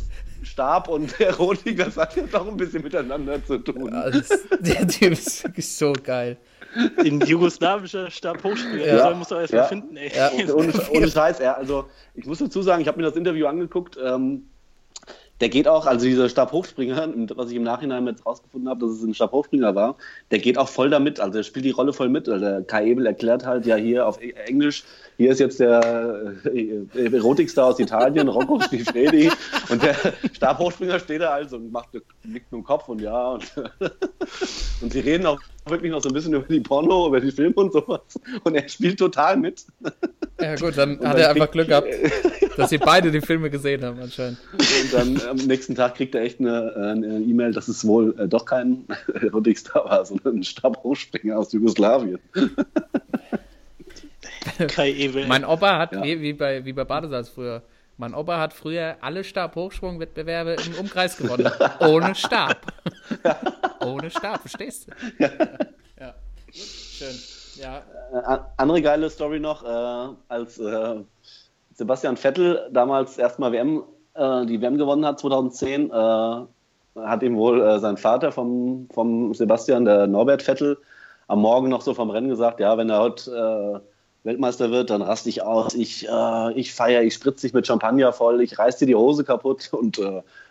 Stab und Erotik, das hat ja doch ein bisschen miteinander zu tun. Alles, der Typ ist wirklich so geil. In jugoslawischer Stabhochspieler. Ja. Ja. musst du erst mal Ja. finden, ey. Ja. ohne, ohne Scheiß, er, also ich muss dazu sagen, ich habe mir das Interview angeguckt. Ähm, der geht auch, also dieser Stabhochspringer, was ich im Nachhinein jetzt rausgefunden habe, dass es ein Stabhochspringer war, der geht auch voll damit, also er spielt die Rolle voll mit. Also der Kai Ebel erklärt halt ja hier auf Englisch, hier ist jetzt der äh, Erotikstar aus Italien, Rocco Stifredi, und der Stabhochspringer steht da also und macht, nickt mit dem Kopf und ja, und, und sie reden auch wirklich noch so ein bisschen über die Porno, über die Filme und sowas, und er spielt total mit. Ja gut, dann Und hat dann er einfach Glück gehabt, dass sie beide die Filme gesehen haben anscheinend. Und dann am nächsten Tag kriegt er echt eine E-Mail, dass es wohl äh, doch kein Erotikstar war, sondern ein Stabhochspringer aus Jugoslawien. Kai Ebel. Mein Opa hat, Ja. wie, wie, bei, wie bei Badesalz früher, mein Opa hat früher alle Stabhochsprungwettbewerbe im Umkreis gewonnen. Ohne Stab. Ohne Stab, verstehst du? Ja. Schön. Ja. Äh, andere geile Story noch, äh, als äh, Sebastian Vettel damals erstmal WM, äh, die WM gewonnen hat, 2010, äh, hat ihm wohl äh, sein Vater vom, vom Sebastian, der Norbert Vettel, am Morgen noch so vom Rennen gesagt, ja, wenn er heute Weltmeister wird, dann raste ich aus, ich, äh, ich feiere, ich spritze dich mit Champagner voll, ich reiß dir die Hose kaputt und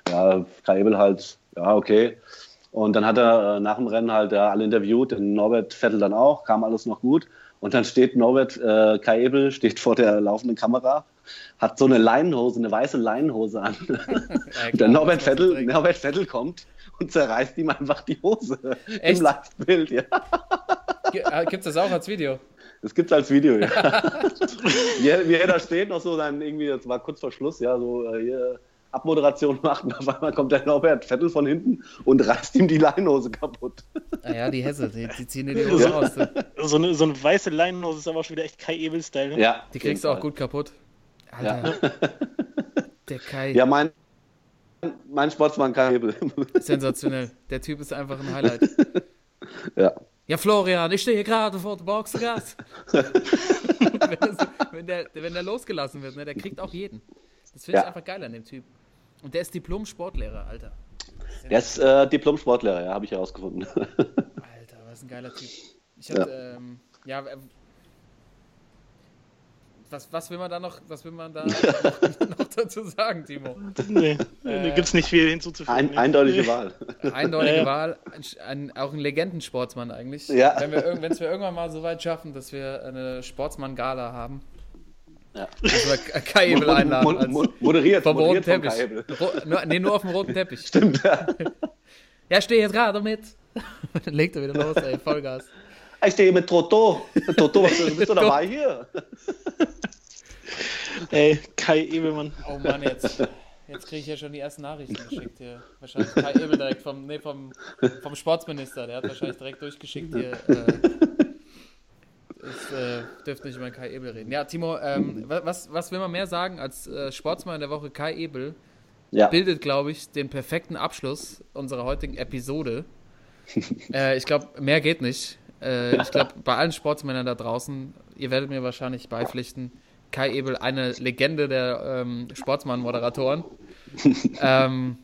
ja, Kai halt, ja, okay. Und dann hat er äh, nach dem Rennen halt ja, alle interviewt, den Norbert Vettel dann auch, kam alles noch gut. Und dann steht Norbert äh, Kai Ebel, steht vor der laufenden Kamera, hat so eine Leinenhose, eine weiße Leinenhose an. Und der Norbert Vettel, Norbert Vettel kommt und zerreißt ihm einfach die Hose Echt? im Live-Bild. Ja. Gibt es das auch als Video? Das gibt's als Video, ja. wie, er- wie er da steht, noch so dann irgendwie, das war kurz vor Schluss, ja, so äh, hier Abmoderation macht und auf einmal kommt der Norbert Vettel von hinten und reißt ihm die Leinenhose kaputt. Naja, Ah die Hesse, die, die ziehen dir die Hose raus. du. So eine, so eine weiße Leinenhose ist aber auch schon wieder echt Kai Ebel-Style. Ne? Ja, Die kriegst du auch gut kaputt. Alter. Der Kai, Ja, mein, mein Sportsmann Kai Hebel. sensationell. Der Typ ist einfach ein Highlight. ja. Ja, Florian, ich stehe gerade vor der Boxengasse. wenn, das, wenn, der, wenn der losgelassen wird, ne, der kriegt auch jeden. Das finde ich Ja. einfach geil an dem Typ. Und der ist Diplom-Sportlehrer, Alter. Der ist äh, Diplom-Sportlehrer, ja, habe ich herausgefunden. Alter, was ein geiler Typ. Ich hatte, ja, ähm, ja äh, was, was will man da noch, was will man da noch, noch dazu sagen, Timo? Nee, da gibt es nicht viel hinzuzufügen. Ein, eindeutige Wahl. Eindeutige Ja. Wahl, ein, ein, auch ein Legendensportsmann eigentlich. Ja. Wenn wir, wenn's wir irgendwann mal so weit schaffen, dass wir eine Sportsmann-Gala haben, Ja. dass wir K- Kai Ebel einladen. Mo- als, mo- moderiert, vom roten moderiert von Teppich. Nur, nee, nur auf dem roten Teppich. Stimmt, ja. Ja, ich stehe jetzt gerade mit. Dann legt er wieder los, ey, Vollgas. Ich stehe mit Toto. Toto, was, bist du dabei hier? Ey, Kai Ebelmann. Oh Mann, jetzt, jetzt kriege ich ja schon die ersten Nachrichten geschickt hier. Wahrscheinlich Kai Ebel direkt vom, nee, vom, vom Sportsminister. Der hat wahrscheinlich direkt durchgeschickt hier. Äh, ich äh, dürfte nicht über Kai Ebel reden. Ja, Timo, ähm, wa- was, was will man mehr sagen als äh, Sportsmann der Woche Kai Ebel? Ja. bildet, glaube ich, den perfekten Abschluss unserer heutigen Episode. äh, ich glaube, mehr geht nicht. Äh, ich glaube, bei allen Sportsmännern da draußen, ihr werdet mir wahrscheinlich beipflichten, Kai Ebel, eine Legende der ähm, Sportsmann-Moderatoren. ähm,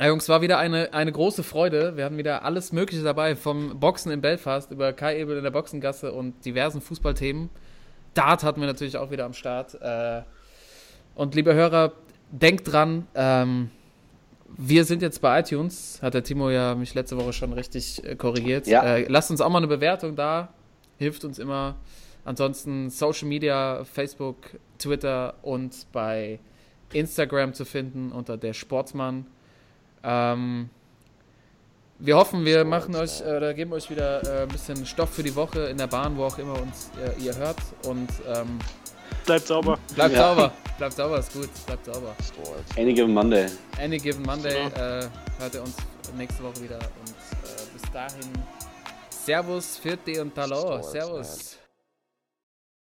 ja, Jungs, war wieder eine, eine große Freude. Wir hatten wieder alles Mögliche dabei, vom Boxen in Belfast über Kai Ebel in der Boxengasse und diversen Fußballthemen. Dart hatten wir natürlich auch wieder am Start. Äh, und liebe Hörer, denkt dran, ähm, wir sind jetzt bei iTunes. Hat der Timo ja mich letzte Woche schon richtig äh, korrigiert. Ja. Äh, lasst uns auch mal eine Bewertung da. Hilft uns immer. Ansonsten Social Media, Facebook, Twitter und bei Instagram zu finden unter der Sportsmann. Ähm, wir hoffen, wir machen euch äh, oder geben euch wieder äh, ein bisschen Stoff für die Woche in der Bahn, wo auch immer uns äh, ihr hört. Und ähm, Bleibt sauber. bleibt Ja. sauber. Bleibt sauber, ist gut. Bleibt sauber. Any given Monday. Any Given Monday äh, hört ihr uns nächste Woche wieder. Und äh, bis dahin, Servus, Vierte und. Sports, Servus.